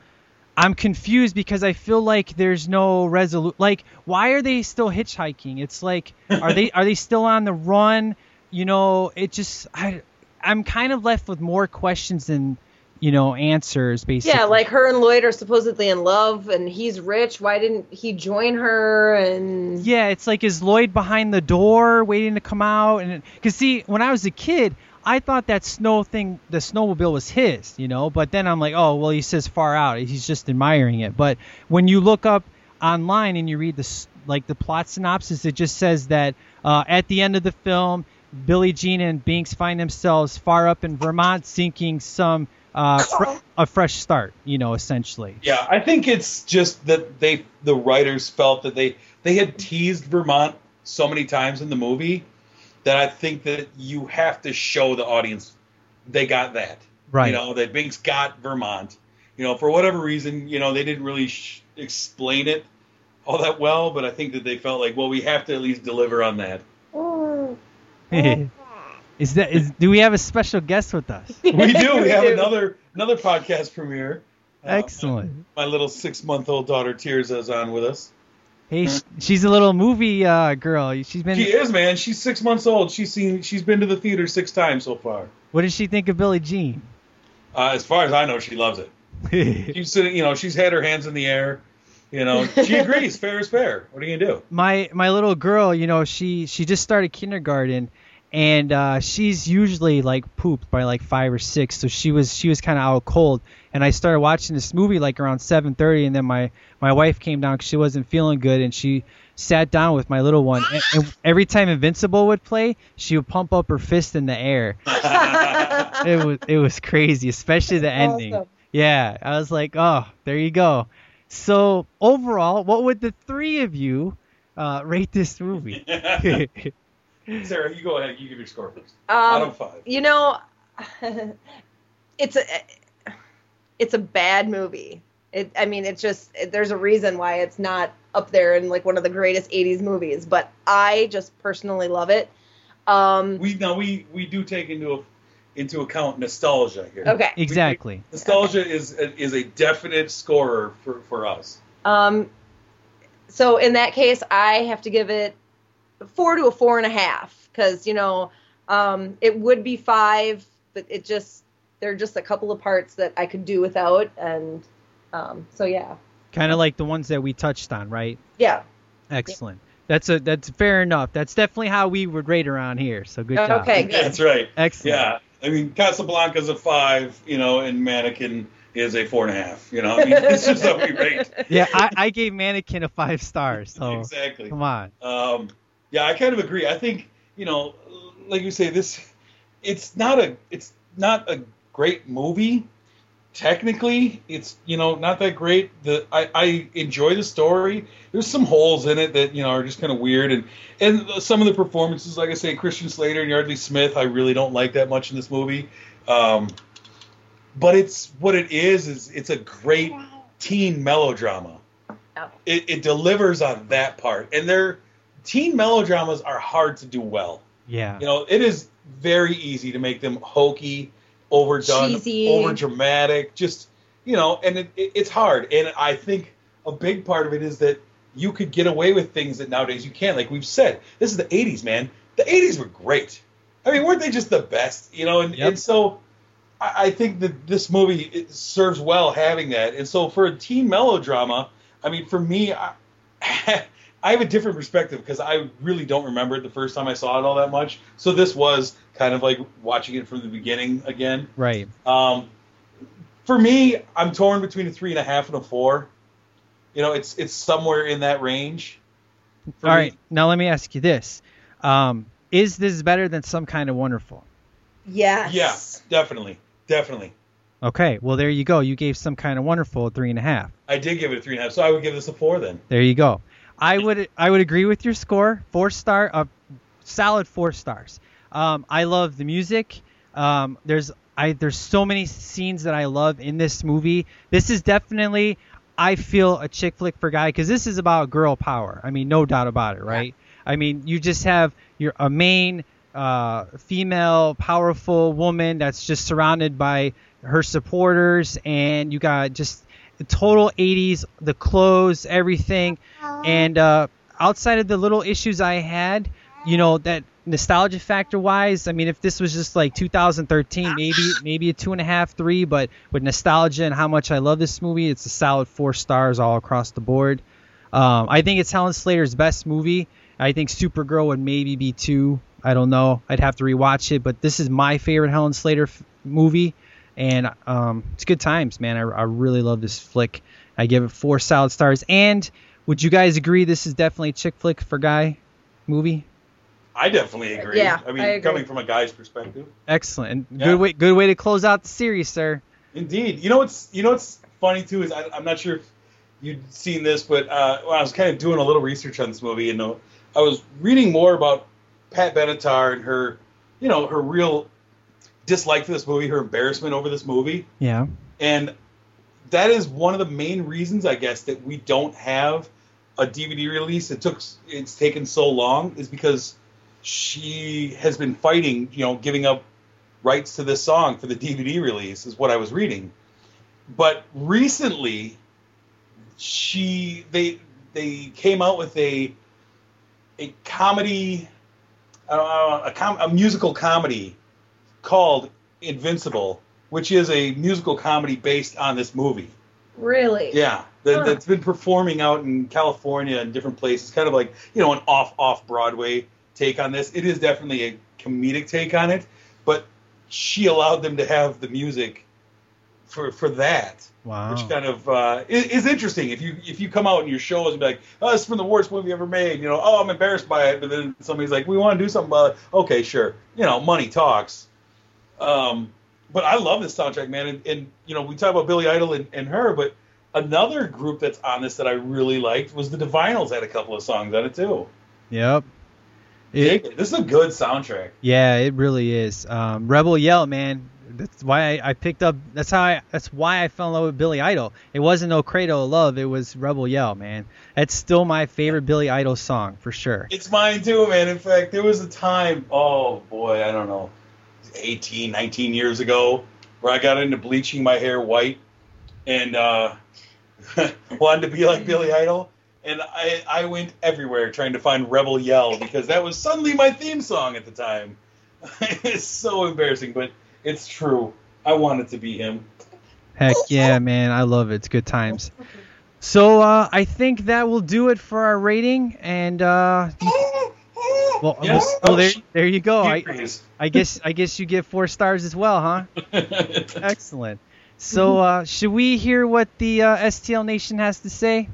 I'm confused because I feel like there's no resolute. Like, why are they still hitchhiking? It's like, are they are they still on the run? You know, it just I I'm kind of left with more questions than you know answers. Basically, Yeah, like her and Lloyd are supposedly in love, and he's rich. Why didn't he join her? And Yeah, it's like is Lloyd behind the door waiting to come out? And because see, when I was a kid, I thought that snow thing, the snowmobile was his, you know. But then I'm like, oh well, he says far out. He's just admiring it. But when you look up online and you read the like the plot synopsis, it just says that uh, at the end of the film, Billie Jean and Binks find themselves far up in Vermont, seeking some uh, fr- a fresh start. You know, essentially. Yeah, I think it's just that they the writers felt that they they had teased Vermont so many times in the movie that I think that you have to show the audience they got that. Right. You know, that Binks got Vermont. You know, for whatever reason, you know, they didn't really sh- explain it all that well, but I think that they felt like, well, we have to at least deliver on that. is that is? Do we have a special guest with us? We do. We have another another podcast premiere. Uh, Excellent. My little six month old daughter Tirza is on with us. Hey, she's a little movie uh, girl. She's been. She is, man. She's six months old. She's seen. She's been to the theater six times so far. What does she think of Billie Jean? Uh, as far as I know, she loves it. She's sitting. You know, she's had her hands in the air. You know, she agrees. fair is fair. What are you gonna do? my my little girl, you know, she she just started kindergarten, and uh, she's usually like pooped by like five or six, so she was she was kind of out cold. And I started watching this movie like around 7:30, and then my my wife came down because she wasn't feeling good, and she sat down with my little one. And, and every time Invincible would play, she would pump up her fist in the air. it was it was crazy, especially the ending. Awesome. Yeah, I was like, oh, there you go. So overall, what would the three of you uh, rate this movie? Sarah, you go ahead. You give your score first. Out Um, of five. you know, it's a it's a bad movie. It, I mean, it's just there's a reason why it's not up there in like one of the greatest '80s movies. But I just personally love it. Um, We now we we do take into into account nostalgia here. okay. exactly. Nostalgia is is a definite scorer for for us. Um, so in that case, I have to give it four to a four and a half because you know um, it would be five, but it just there are just a couple of parts that I could do without, and um, so yeah, Kind of like the ones that we touched on, right? yeah. Excellent. That's a that's fair enough. That's definitely how we would rate around here. So good job. Okay, good. That's right. Excellent. Yeah, I mean Casablanca's a five, you know, and Mannequin is a four and a half. You know, I mean it's just how we rate. Yeah, I, I gave Mannequin a five stars. So exactly. come on. Um, yeah, I kind of agree. I think you know, like you say, this it's not a it's not a great movie. Technically, it's you know not that great. The I, I enjoy the story. There's some holes in it that you know are just kind of weird, and and some of the performances, like I say, Christian Slater and Yeardley Smith, I really don't like that much in this movie. Um, but it's what it is. Is it's a great teen melodrama. Oh. It, it delivers on that part, and they're teen melodramas are hard to do well. Yeah. You know, it is very easy to make them hokey, overdone, Cheesy. over dramatic. Just you know, and it, it, it's hard. And I think a big part of it is that you could get away with things that nowadays you can't. Like we've said, this is the '80s, man. The '80s were great. I mean, weren't they just the best? You know, and, Yep. and so I, I think that this movie it serves well having that. And so for a teen melodrama, I mean, for me, I, I have a different perspective because I really don't remember it the first time I saw it all that much. So this was kind of like watching it from the beginning again. Right. Um, for me, I'm torn between a three and a half and a four. You know, it's it's somewhere in that range. For All me. right. Now let me ask you this: um, Is this better than some kind of wonderful? Yes. Yeah, definitely, definitely. Okay. Well, there you go. You gave some kind of wonderful a three and a half. I did give it a three and a half, so I would give this a four then. There you go. I would I would agree with your score. Four star, a solid four stars. Um, I love the music. Um, there's I there's so many scenes that I love in this movie. This is definitely I feel a chick flick for guy because this is about girl power. I mean, no doubt about it, right? I mean, you just have your a main uh, female powerful woman that's just surrounded by her supporters, and you got just the total 80s, the clothes, everything, and uh, outside of the little issues I had, you know that nostalgia factor wise, I mean, if this was just like 2013, maybe maybe a two and a half, three, but with nostalgia and how much I love this movie, it's a solid four stars all across the board. Um, I think it's Helen Slater's best movie. I think Supergirl would maybe be two. I don't know. I'd have to rewatch it, but this is my favorite Helen Slater f- movie, and um, it's good times, man. I, I really love this flick. I give it four solid stars. And would you guys agree this is definitely a chick flick for guy movie? I definitely agree. Yeah, I mean, I agree. coming from a guy's perspective. Excellent. Yeah. Good way. Good way to close out the series, sir. Indeed. You know what's you know what's funny too is I, I'm not sure if you'd seen this, but uh, when I was kind of doing a little research on this movie, and uh, I was reading more about Pat Benatar and her, you know, her real dislike for this movie, her embarrassment over this movie, Yeah. and that is one of the main reasons, I guess, that we don't have a DVD release. It took it's taken so long is because she has been fighting, you know, giving up rights to this song for the DVD release is what I was reading. But recently, she they they came out with a a comedy, uh, a, com- a musical comedy called Invincible, which is a musical comedy based on this movie. Really? Yeah, that, Huh. that's been performing out in California and different places. Kind of like you know an off off Broadway take on this. It is definitely a comedic take on it, but she allowed them to have the music for for that, Wow. which kind of uh, is, is interesting. If you if you come out in your shows and be like, "Oh, it's from the worst movie ever made," you know, "Oh, I'm embarrassed by it," but then somebody's like, "We want to do something about it." Okay, sure. You know, money talks. Um, but I love this soundtrack, man. And, and you know, we talk about Billy Idol and, and her, but Another group that's on this that I really liked was the Divinyls. Had a couple of songs on it too. Yep. Dig it. This is a good soundtrack. Yeah, it really is. Um, Rebel Yell, man. That's why I, I picked up. That's how I. That's why I fell in love with Billy Idol. It wasn't no Cradle of Love. It was Rebel Yell, man. That's still my favorite Billy Idol song for sure. It's mine too, man. In fact, there was a time, oh boy, I don't know, 18, 19 years ago, where I got into bleaching my hair white and uh, wanted to be like Billy Idol. And I, I went everywhere trying to find Rebel Yell because that was suddenly my theme song at the time. it's so embarrassing, but it's true. I wanted to be him. Heck yeah, man. I love it. It's good times. So uh, I think that will do it for our rating. And uh, well, Yes. well, there, there you go. I, I guess I guess you get four stars as well, huh? Excellent. So uh, should we hear what the uh, STL Nation has to say?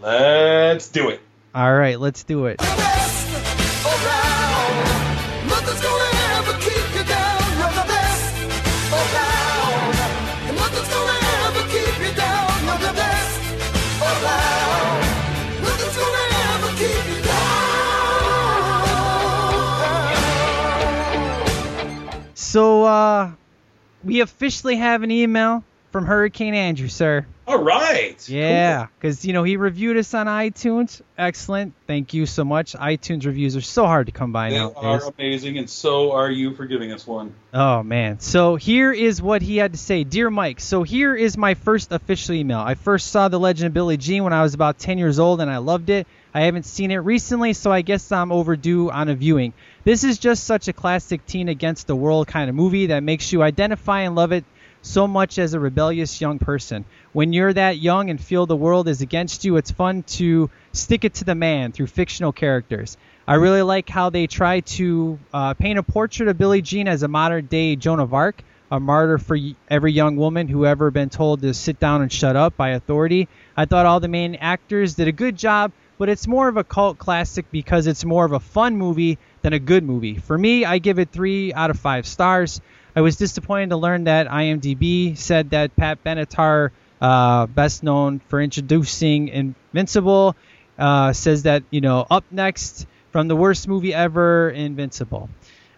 Let's do it. All right, let's do it. So uh, we officially have an email from Hurricane Andrew, sir. All right. Yeah, because you know he reviewed us on iTunes. Excellent. Thank you so much. iTunes reviews are so hard to come by now. They nowadays. are amazing, and so are you for giving us one. Oh man. So here is what he had to say. Dear Mike, so here is my first official email. I first saw The Legend of Billie Jean when I was about 10 years old and I loved it. I haven't seen it recently, so I guess I'm overdue on a viewing. This is just such a classic teen against the world kind of movie that makes you identify and love it so much as a rebellious young person. When you're that young and feel the world is against you, it's fun to stick it to the man through fictional characters. I really like how they try to uh, paint a portrait of Billie Jean as a modern day Joan of Arc, a martyr for every young woman who ever been told to sit down and shut up by authority. I thought all the main actors did a good job, but it's more of a cult classic because it's more of a fun movie than a good movie. For me, I give it three out of five stars. I was disappointed to learn that IMDb said that Pat Benatar, uh, best known for introducing Invincible, uh, says that you know up next from the worst movie ever, Invincible,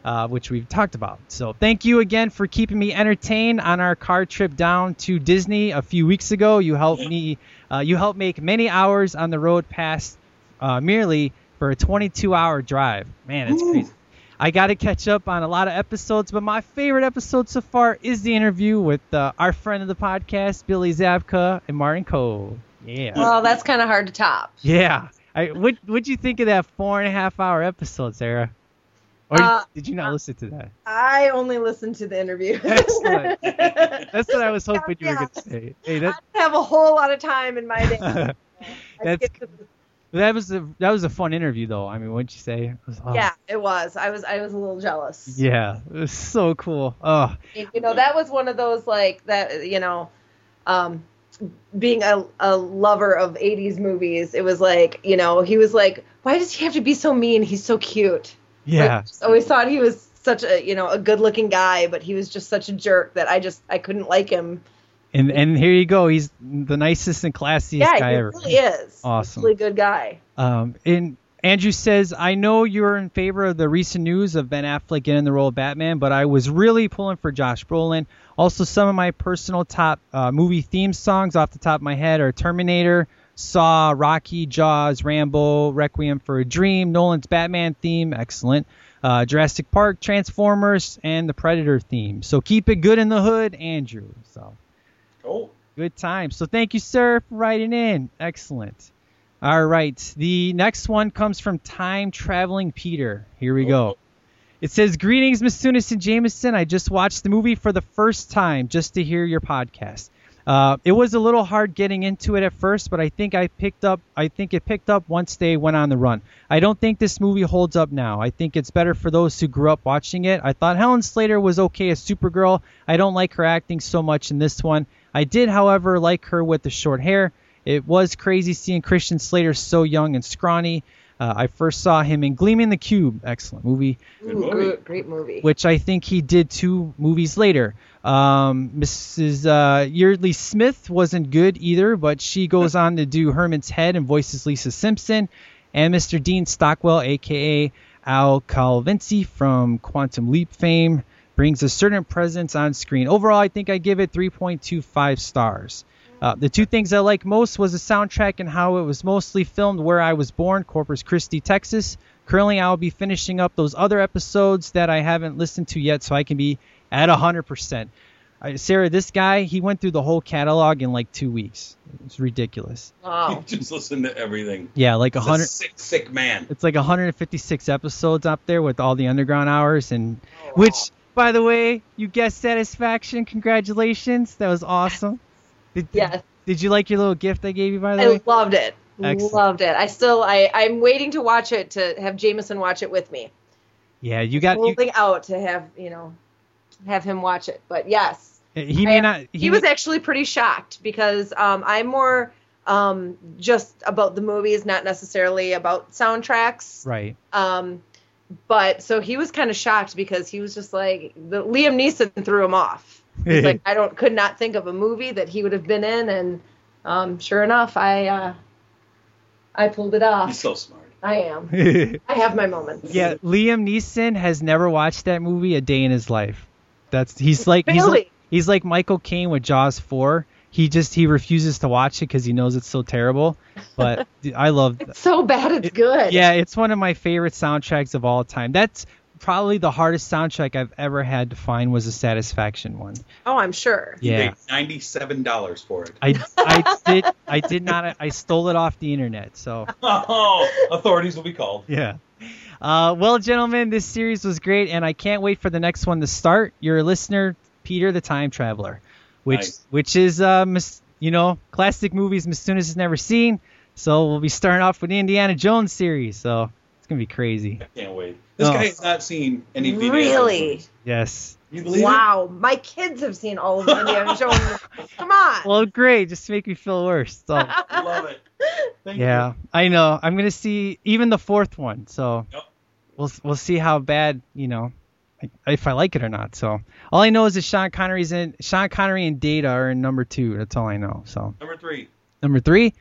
uh, which we've talked about. So thank you again for keeping me entertained on our car trip down to Disney a few weeks ago. You helped me. Uh, you helped make many hours on the road pass uh, merely for a 22-hour drive. Man, it's crazy. I got to catch up on a lot of episodes, but my favorite episode so far is the interview with uh, our friend of the podcast, Billy Zabka and Martin Kove. Yeah. Well, that's kind of hard to top. Yeah. I, what what'd you think of that four and a half hour episode, Sarah? Or Uh, did you not listen to that? I only listened to the interview. Excellent. That's what I was hoping you were Yeah. going to say. Hey, I that don't have a whole lot of time in my day. That's that was a that was a fun interview though. I mean, what'd you say? It was, oh, Yeah, it was. I was I was a little jealous. Yeah, it was so cool. Oh, You know, that was one of those like that. You know, um, being a, a lover of 80s movies, it was like, you know, he was like, why does he have to be so mean? He's so cute. Yeah. Like, always thought he was such a, you know, a good looking guy, but he was just such a jerk that I just, I couldn't like him. And and here you go. He's the nicest and classiest yeah, guy he ever. really is. Awesome. Really good guy. Um, and Andrew says, I know you're in favor of the recent news of Ben Affleck getting the role of Batman, but I was really pulling for Josh Brolin. Also, some of my personal top uh, movie theme songs off the top of my head are Terminator, Saw, Rocky, Jaws, Rambo, Requiem for a Dream, Nolan's Batman theme, excellent. Uh, Jurassic Park, Transformers, and the Predator theme. So keep it good in the hood, Andrew. So Oh, Good time. So thank you, sir, for writing in. Excellent. All right. The next one comes from Time Traveling Peter. Here we go. It says, Greetings, Miss Sunis and Jameson. I just watched the movie for the first time just to hear your podcast. Uh, it was a little hard getting into it at first, but I think I picked up. I think it picked up once they went on the run. I don't think this movie holds up now. I think it's better for those who grew up watching it. I thought Helen Slater was okay as Supergirl. I don't like her acting so much in this one. I did, however, like her with the short hair. It was crazy seeing Christian Slater so young and scrawny. Uh, I first saw him in Gleaming the Cube, excellent movie, Ooh, movie. good- great movie. which I think he did two movies later. Um, Mrs. Uh, Yeardley Smith wasn't good either, but she goes on to do Herman's Head and voices Lisa Simpson. And Mr. Dean Stockwell, aka Al Calavicci from Quantum Leap fame, brings a certain presence on screen. Overall, I think I give it 3.25 stars. Uh, the two things I like most was the soundtrack and how it was mostly filmed where I was born, Corpus Christi, Texas. Currently, I'll be finishing up those other episodes that I haven't listened to yet, so I can be at 100%. Uh, Sarah, this guy, he went through the whole catalog in like two weeks. It's ridiculous. wow. Just listen to everything. Yeah, like a He's a 100. sick, sick man. It's like 156 episodes up there with all the underground hours, and which, by the way, you guessed Satisfaction. Congratulations, that was awesome. Did, Yes. Did you like your little gift I gave you, by the I way? I loved it. Excellent. Loved it. I still I I'm waiting to watch it to have Jameson watch it with me. Yeah, you got. You, Holding out to have you know have him watch it. But yes, he may I- not. He, may- was actually pretty shocked because um, I'm more um, just about the movies, not necessarily about soundtracks. right. Um, but so he was kind of shocked because he was just like the Liam Neeson threw him off. He's like I don't could not think of a movie that he would have been in, and um, sure enough, I uh, I pulled it He's off. so smart. I am. I have my moments. yeah, Liam Neeson has never watched that movie a day in his life. That's he's like he's like he's like Michael Caine with Jaws four. He just he refuses to watch it because he knows it's so terrible. But I love It's so bad, it's good. Yeah, it's one of my favorite soundtracks of all time. That's probably the hardest soundtrack I've ever had to find was a Satisfaction one. Oh, I'm sure. He Yeah. paid ninety-seven dollars for it. I, I did I did not I stole it off the internet. So Oh, authorities will be called. yeah. Uh, well, gentlemen, this series was great, and I can't wait for the next one to start. You're listener, Peter the Time Traveler, which Nice. which is uh, mis- you know classic movies Mistunis has never seen. So we'll be starting off with the Indiana Jones series. So it's gonna be crazy. I can't wait. This Oh. guy has not seen any videos. Really? Yes. You believe it? Wow, my kids have seen all of them. I'm Jones. Come on. Well, great. Just to make me feel worse. So. I love it. Thank you. Yeah, you. I know. I'm gonna see even the fourth one. So Yep. we'll we'll see how bad you know if I like it or not. So all I know is that Sean Connery's in Sean Connery and Data are in number two. That's all I know. So Number three. number three.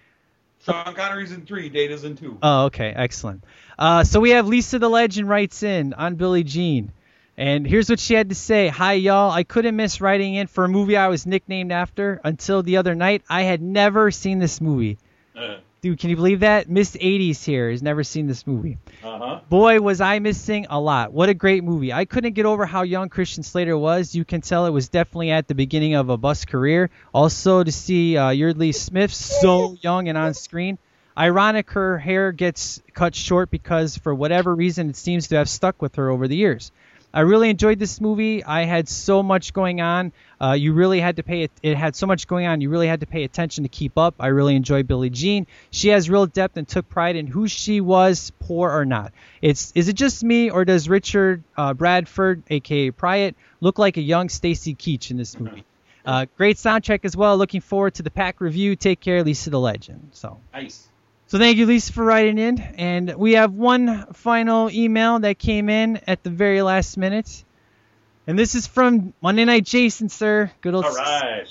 Sean Connery's in three. Data's in two. Oh, okay, excellent. Uh, so we have Lisa the Legend writes in on Billie Jean. And here's what she had to say. Hi, y'all. I couldn't miss writing in for a movie I was nicknamed after until the other night. I had never seen this movie. Uh Dude, can you believe that? Miss 80s here has never seen this movie. huh. Boy, was I missing a lot. What a great movie. I couldn't get over how young Christian Slater was. You can tell it was definitely at the beginning of a bus career. Also, to see uh, Yeardley Smith so young and on screen. Ironic her hair gets cut short because, for whatever reason, it seems to have stuck with her over the years. I really enjoyed this movie. I had so much going on. Uh, you really had to pay it. It had so much going on. You really had to pay attention to keep up. I really enjoyed Billie Jean. She has real depth and took pride in who she was, poor or not. It's is it just me or does Richard uh, Bradford, aka Pryor, look like a young Stacy Keach in this movie? Uh, great soundtrack as well. Looking forward to the pack review. Take care, Lisa the Legend. So. Nice. So thank you, Lisa, for writing in. And we have one final email that came in at the very last minute. And this is from Monday Night Jason, sir. Good old All right.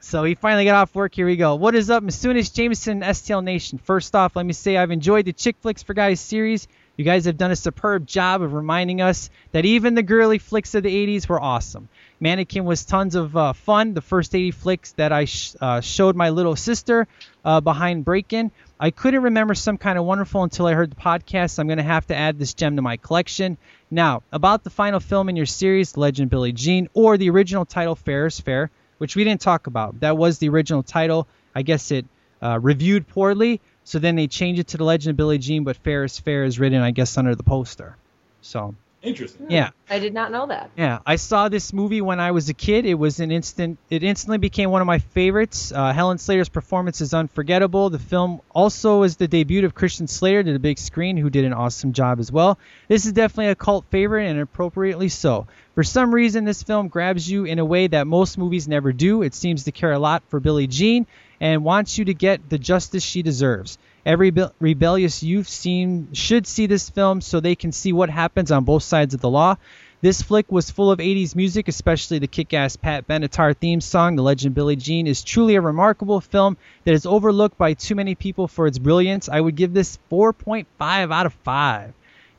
So he finally got off work. Here we go. What is up, Masunis Jameson, STL Nation? First off, let me say I've enjoyed the Chick Flicks for Guys series. You guys have done a superb job of reminding us that even the girly flicks of the 80s were awesome. Mannequin was tons of uh, fun. The first 80 flicks that I sh- uh, showed my little sister uh, behind Breakin'. I couldn't remember some kind of wonderful until I heard the podcast. I'm going to have to add this gem to my collection. Now, about the final film in your series, Legend Billie Jean, or the original title, Fair is Fair, which we didn't talk about. That was the original title. I guess it uh, reviewed poorly, so then they changed it to The Legend of Billie Jean, but Fair is Fair is written, I guess, under the poster. So, Interesting. yeah. I did not know that. Yeah, I saw this movie when I was a kid. It was an instant. It instantly became one of my favorites. Uh, Helen Slater's performance is unforgettable. The film also is the debut of Christian Slater to the big screen, who did an awesome job as well. This is definitely a cult favorite, and appropriately so. For some reason, this film grabs you in a way that most movies never do. It seems to care a lot for Billie Jean and wants you to get the justice she deserves. Every be- rebellious youth seen should see this film so they can see what happens on both sides of the law. This flick was full of 80s music, especially the kick-ass Pat Benatar theme song, The Legend Billie Jean, is truly a remarkable film that is overlooked by too many people for its brilliance. I would give this 4.5 out of 5.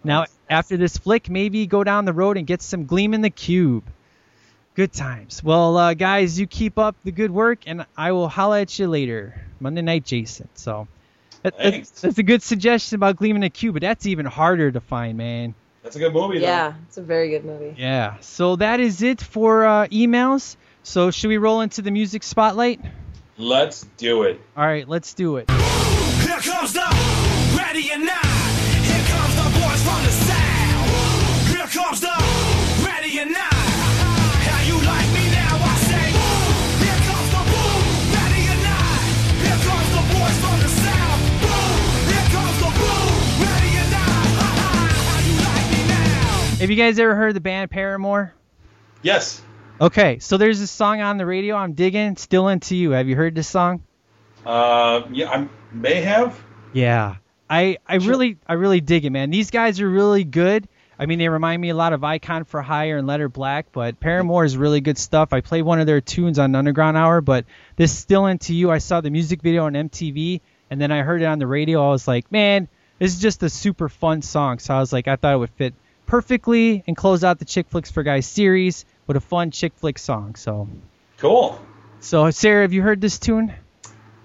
Now, after this flick, maybe go down the road and get some Gleaming the Cube. Good times. Well, uh, guys, you keep up the good work, and I will holla at you later. Monday Night Jason. So that, Thanks. that's, that's a good suggestion about Gleaming the Cube, but that's even harder to find, man. That's a good movie. Yeah, it's a very good movie. Yeah. So that is it for uh, emails. So should we roll into the music spotlight? Let's do it. All right, let's do it. Here comes the ready or not. Have you guys ever heard the band Paramore? Yes. Okay, so there's this song on the radio I'm digging, Still Into You. Have you heard this song? Uh, yeah, I may have. Yeah. I I really I really dig it, man. These guys are really good. I mean, they remind me a lot of Icon for Hire and Letter Black, but Paramore is really good stuff. I played one of their tunes on Underground Hour, but this Still Into You, I saw the music video on MTV, and then I heard it on the radio. I was like, man, this is just a super fun song. So I was like, I thought it would fit perfectly and close out the Chick Flicks for Guys series with a fun chick flick song. So, Cool. so Sarah, have you heard this tune?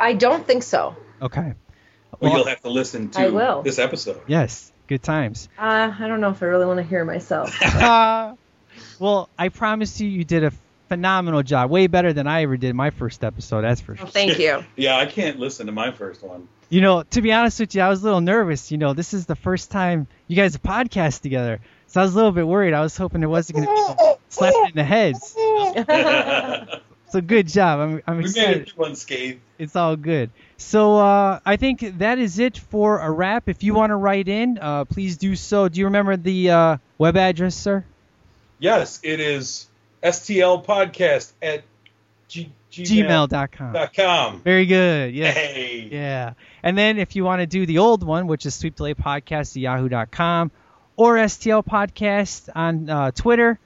I don't think so. Okay. Well, Well- you'll have to listen to I will. this episode. Yes. Good times. Uh, I don't know if I really want to hear myself. Uh, well, I promise you, you did a phenomenal job. Way better than I ever did my first episode. That's for sure. Well, thank you. Yeah, I can't listen to my first one. You know, to be honest with you, I was a little nervous. You know, this is the first time you guys have podcast together, so I was a little bit worried. I was hoping it wasn't going to be slapping in the heads. So good job. I'm, I'm we made excited. it through unscathed. It's all good. So uh, I think that is it for a wrap. If you want to write in, uh, please do so. Do you remember the uh, web address, sir? Yes, it is STL podcast at g- Gmail.com. dot com. Very good. Yeah. Hey. Yeah. And then if you want to do the old one, which is Sweep Delay Podcast at yahoo.com or STL Podcast on uh, Twitter.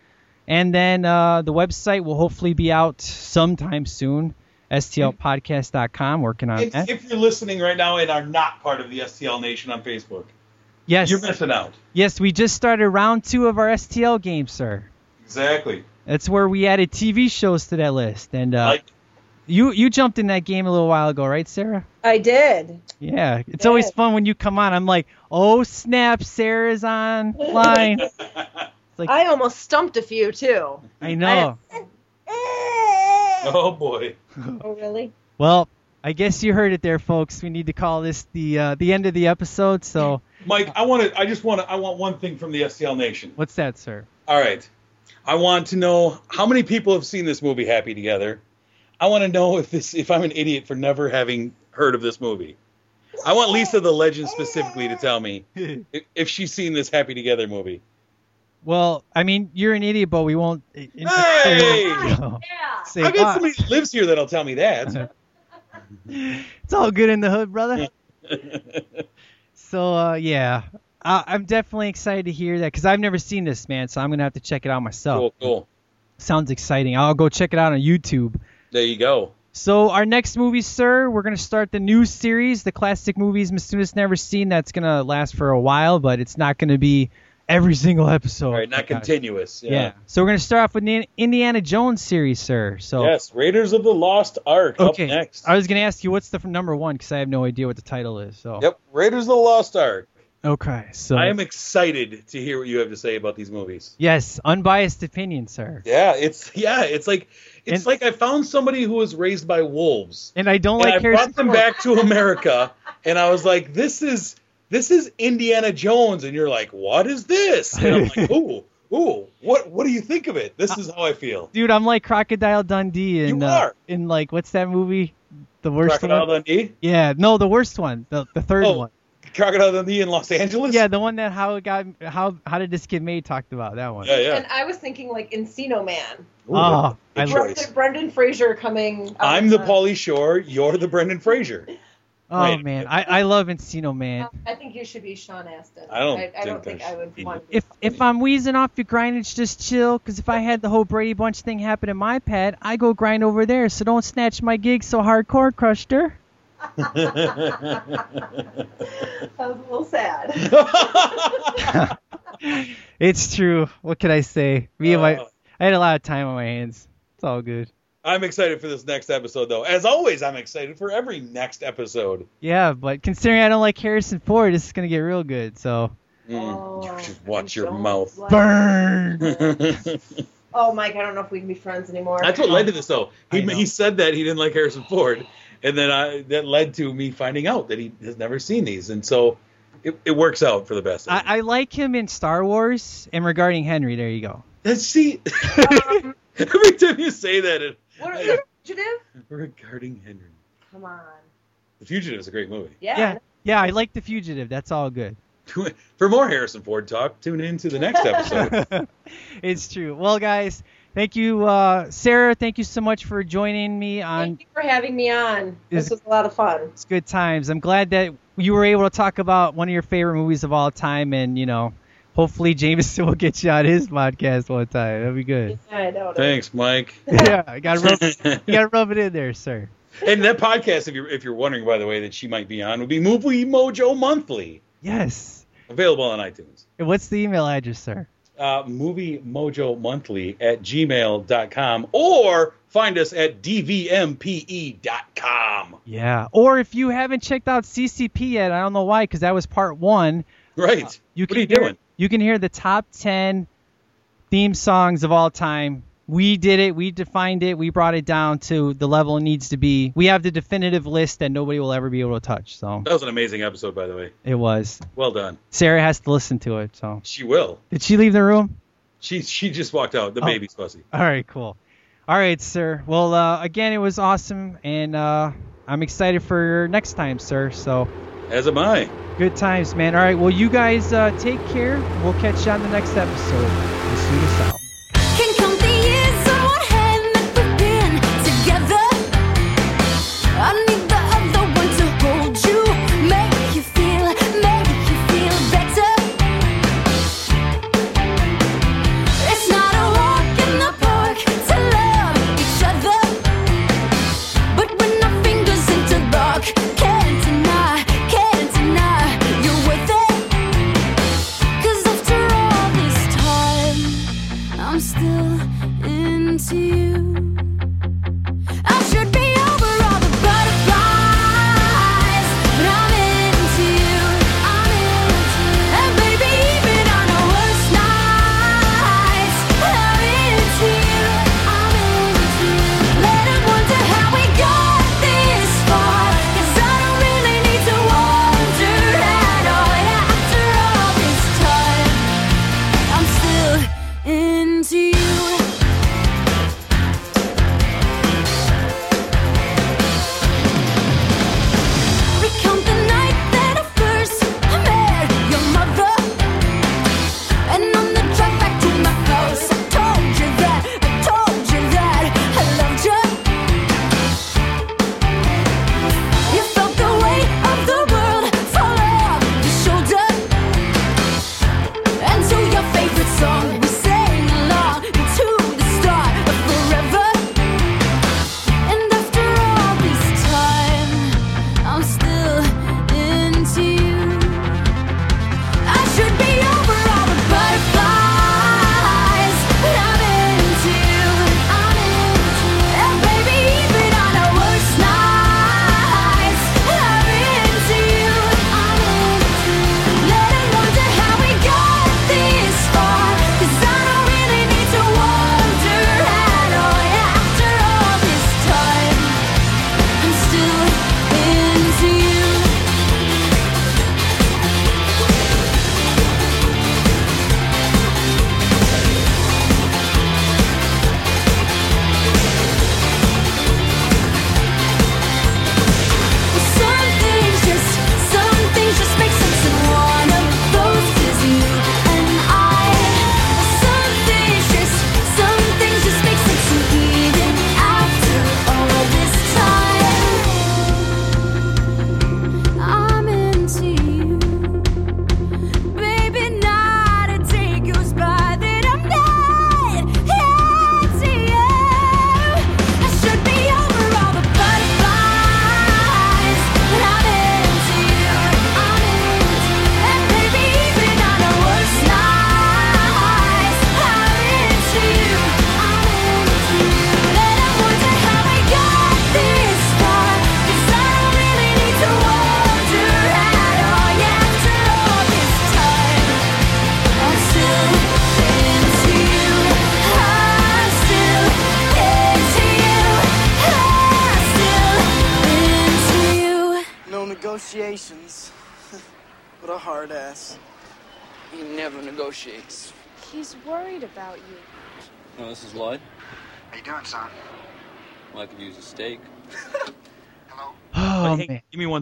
And then uh, the website will hopefully be out sometime soon. STLpodcast.com, working on If, that. if you're listening right now and are not part of the STL Nation on Facebook, Yes. you're missing out. Yes, we just started round two of our STL game, sir. Exactly. That's where we added TV shows to that list. And uh, Like, you you jumped in that game a little while ago, right, Sarah? I did. Yeah, it's always fun when you come on. I'm like, oh snap, Sarah's online. like- I almost stumped a few too. I know. oh boy. Oh really? Well, I guess you heard it there, folks. We need to call this the uh, the end of the episode. So Mike, I want to. I just want to. I want one thing from the STL Nation. what's that, sir? All right. I want to know how many people have seen this movie Happy Together. I want to know if this if I'm an idiot for never having heard of this movie. I want Lisa the Legend specifically to tell me if, if she's seen this Happy Together movie. Well, I mean, you're an idiot, but we won't. uh, Hey! Yeah. Say, I got "Ah, somebody that lives here that'll tell me that. it's all good in the hood, brother. So uh, yeah, I, I'm definitely excited to hear that because I've never seen this, man. So I'm gonna have to check it out myself. cool, cool. Sounds exciting. I'll go check it out on YouTube. There you go. So our next movie, sir, we're gonna start the new series, the classic movies Mistuna's never seen. That's gonna last for a while, but it's not gonna be every single episode. All right, not continuous. Yeah. Yeah. So we're gonna start off with the Indiana Jones series, sir. So Yes, Raiders of the Lost Ark okay. up next. I was gonna ask you what's the number one because I have no idea what the title is. So Yep, Raiders of the Lost Ark. Okay. So I am excited to hear what you have to say about these movies. yes, unbiased opinion, sir. Yeah, it's yeah, it's like it's And- like I found somebody who was raised by wolves. And I don't and like I Harrison brought them Ford. back to America, and I was like, "This is this is Indiana Jones," and you're like, "What is this?" And I'm like, "Ooh, ooh, what what do you think of it?" This is how I feel. Dude, I'm like Crocodile Dundee in You uh, are. in like what's that movie? The worst Crocodile one. Dundee, Yeah, no, the worst one, the the third Oh. one. Crocodile Dundee in Los Angeles. Yeah, the one that how it got how how did this get made talked about that one. yeah, yeah. And I was thinking like Encino Man. Ooh, Oh, good I choice. Brendan, Brendan Fraser coming. I'm the of Pauly Shore. You're the Brendan Fraser. Oh Right. man, I, I love Encino Man. I think you should be Sean Astin. I don't I, don't think think I I would should be. want to If if I'm wheezing off your grindage, just chill. Cause if I had the whole Brady Bunch thing happen in my pad, I go grind over there. So don't snatch my gig so hardcore, Cruster. That was a little sad. It's true. What can I say? Me and my Uh. I had a lot of time on my hands. It's all good. I'm excited for this next episode, though. As always, I'm excited for every next episode. Yeah, but considering I don't like Harrison Ford, this is gonna get real good. So Oh, you just watch your mouth. like- burn. Oh, Mike, I don't know if we can be friends anymore. That's what led to this, though. He, he said that he didn't like Harrison Ford, and then I, that led to me finding out that he has never seen these, and so it, it works out for the best. I, I like him in Star Wars and regarding Henry. There you go. I, see, every time you say that, it, What is it? Fugitive? regarding Henry, Come on. The Fugitive is a great movie. Yeah. Yeah, yeah. I like the Fugitive. That's all good. For more Harrison Ford talk, tune in to the next episode. it's true. Well, guys, thank you, uh, Sarah. Thank you so much for joining me on Thank you for having me on. This was a lot of fun. It's Good Times. I'm glad that you were able to talk about one of your favorite movies of all time, and you know, hopefully Jameson will get you on his podcast one time. That'd be good. Yeah, I know. Thanks, Mike. yeah, I gotta rub, you gotta rub it in there, sir. And that podcast, if you're if you're wondering, by the way, that she might be on, would be Movie Mojo Monthly, Yes. available on iTunes. And what's the email address, sir? Uh, movie Mojo Monthly at gmail.com or find us at dvmpe.com. Yeah. Or if you haven't checked out CCP yet, I don't know why, because that was part one. Right. You what can are you hear, doing? You can hear the top ten theme songs of all time. We did it. We defined it. We brought it down to the level it needs to be. We have the definitive list that nobody will ever be able to touch. So That was an amazing episode, by the way. it was. Well done. Sarah has to listen to it. So She will. did she leave the room? She she just walked out. The Oh. baby's fussy. All right, cool. All right, sir. Well, uh, again, it was awesome, and uh, I'm excited for next time, sir. So As am I. good times, man. All right. Well, you guys uh, take care. We'll catch you on the next episode. We'll see you out.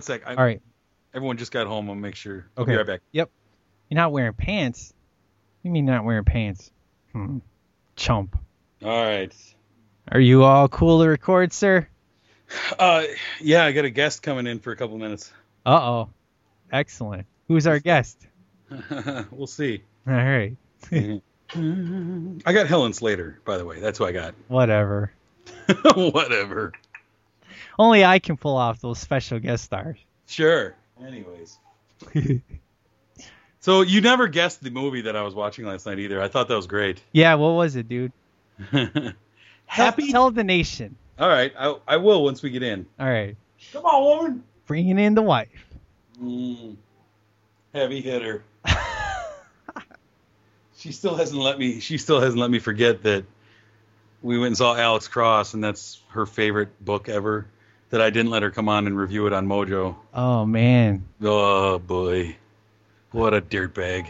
Sec. I, All right. Everyone just got home. I'll make sure. I'll Okay. be right back. Yep. You're not wearing pants. You mean not wearing pants? Hmm. Chump. All right. Are you all cool to record, sir? Uh, yeah, I got a guest coming in for a couple minutes. Uh oh. Excellent. Who's our guest? we'll see. All right. I got Helen Slater, by the way. That's who I got. Whatever. Whatever. Only I can pull off those special guest stars. Sure. Anyways. So you never guessed the movie that I was watching last night either. I thought that was great. Yeah, what was it, dude? Happy. Tell the nation. All right, I, I will once we get in. All right. Come on, woman. Bringing in the wife. Mm, heavy hitter. she still hasn't let me. She still hasn't let me forget that we went and saw Alex Cross, and that's her favorite book ever. That I didn't let her come on and review it on Mojo. Oh man. Oh boy, what a dirtbag.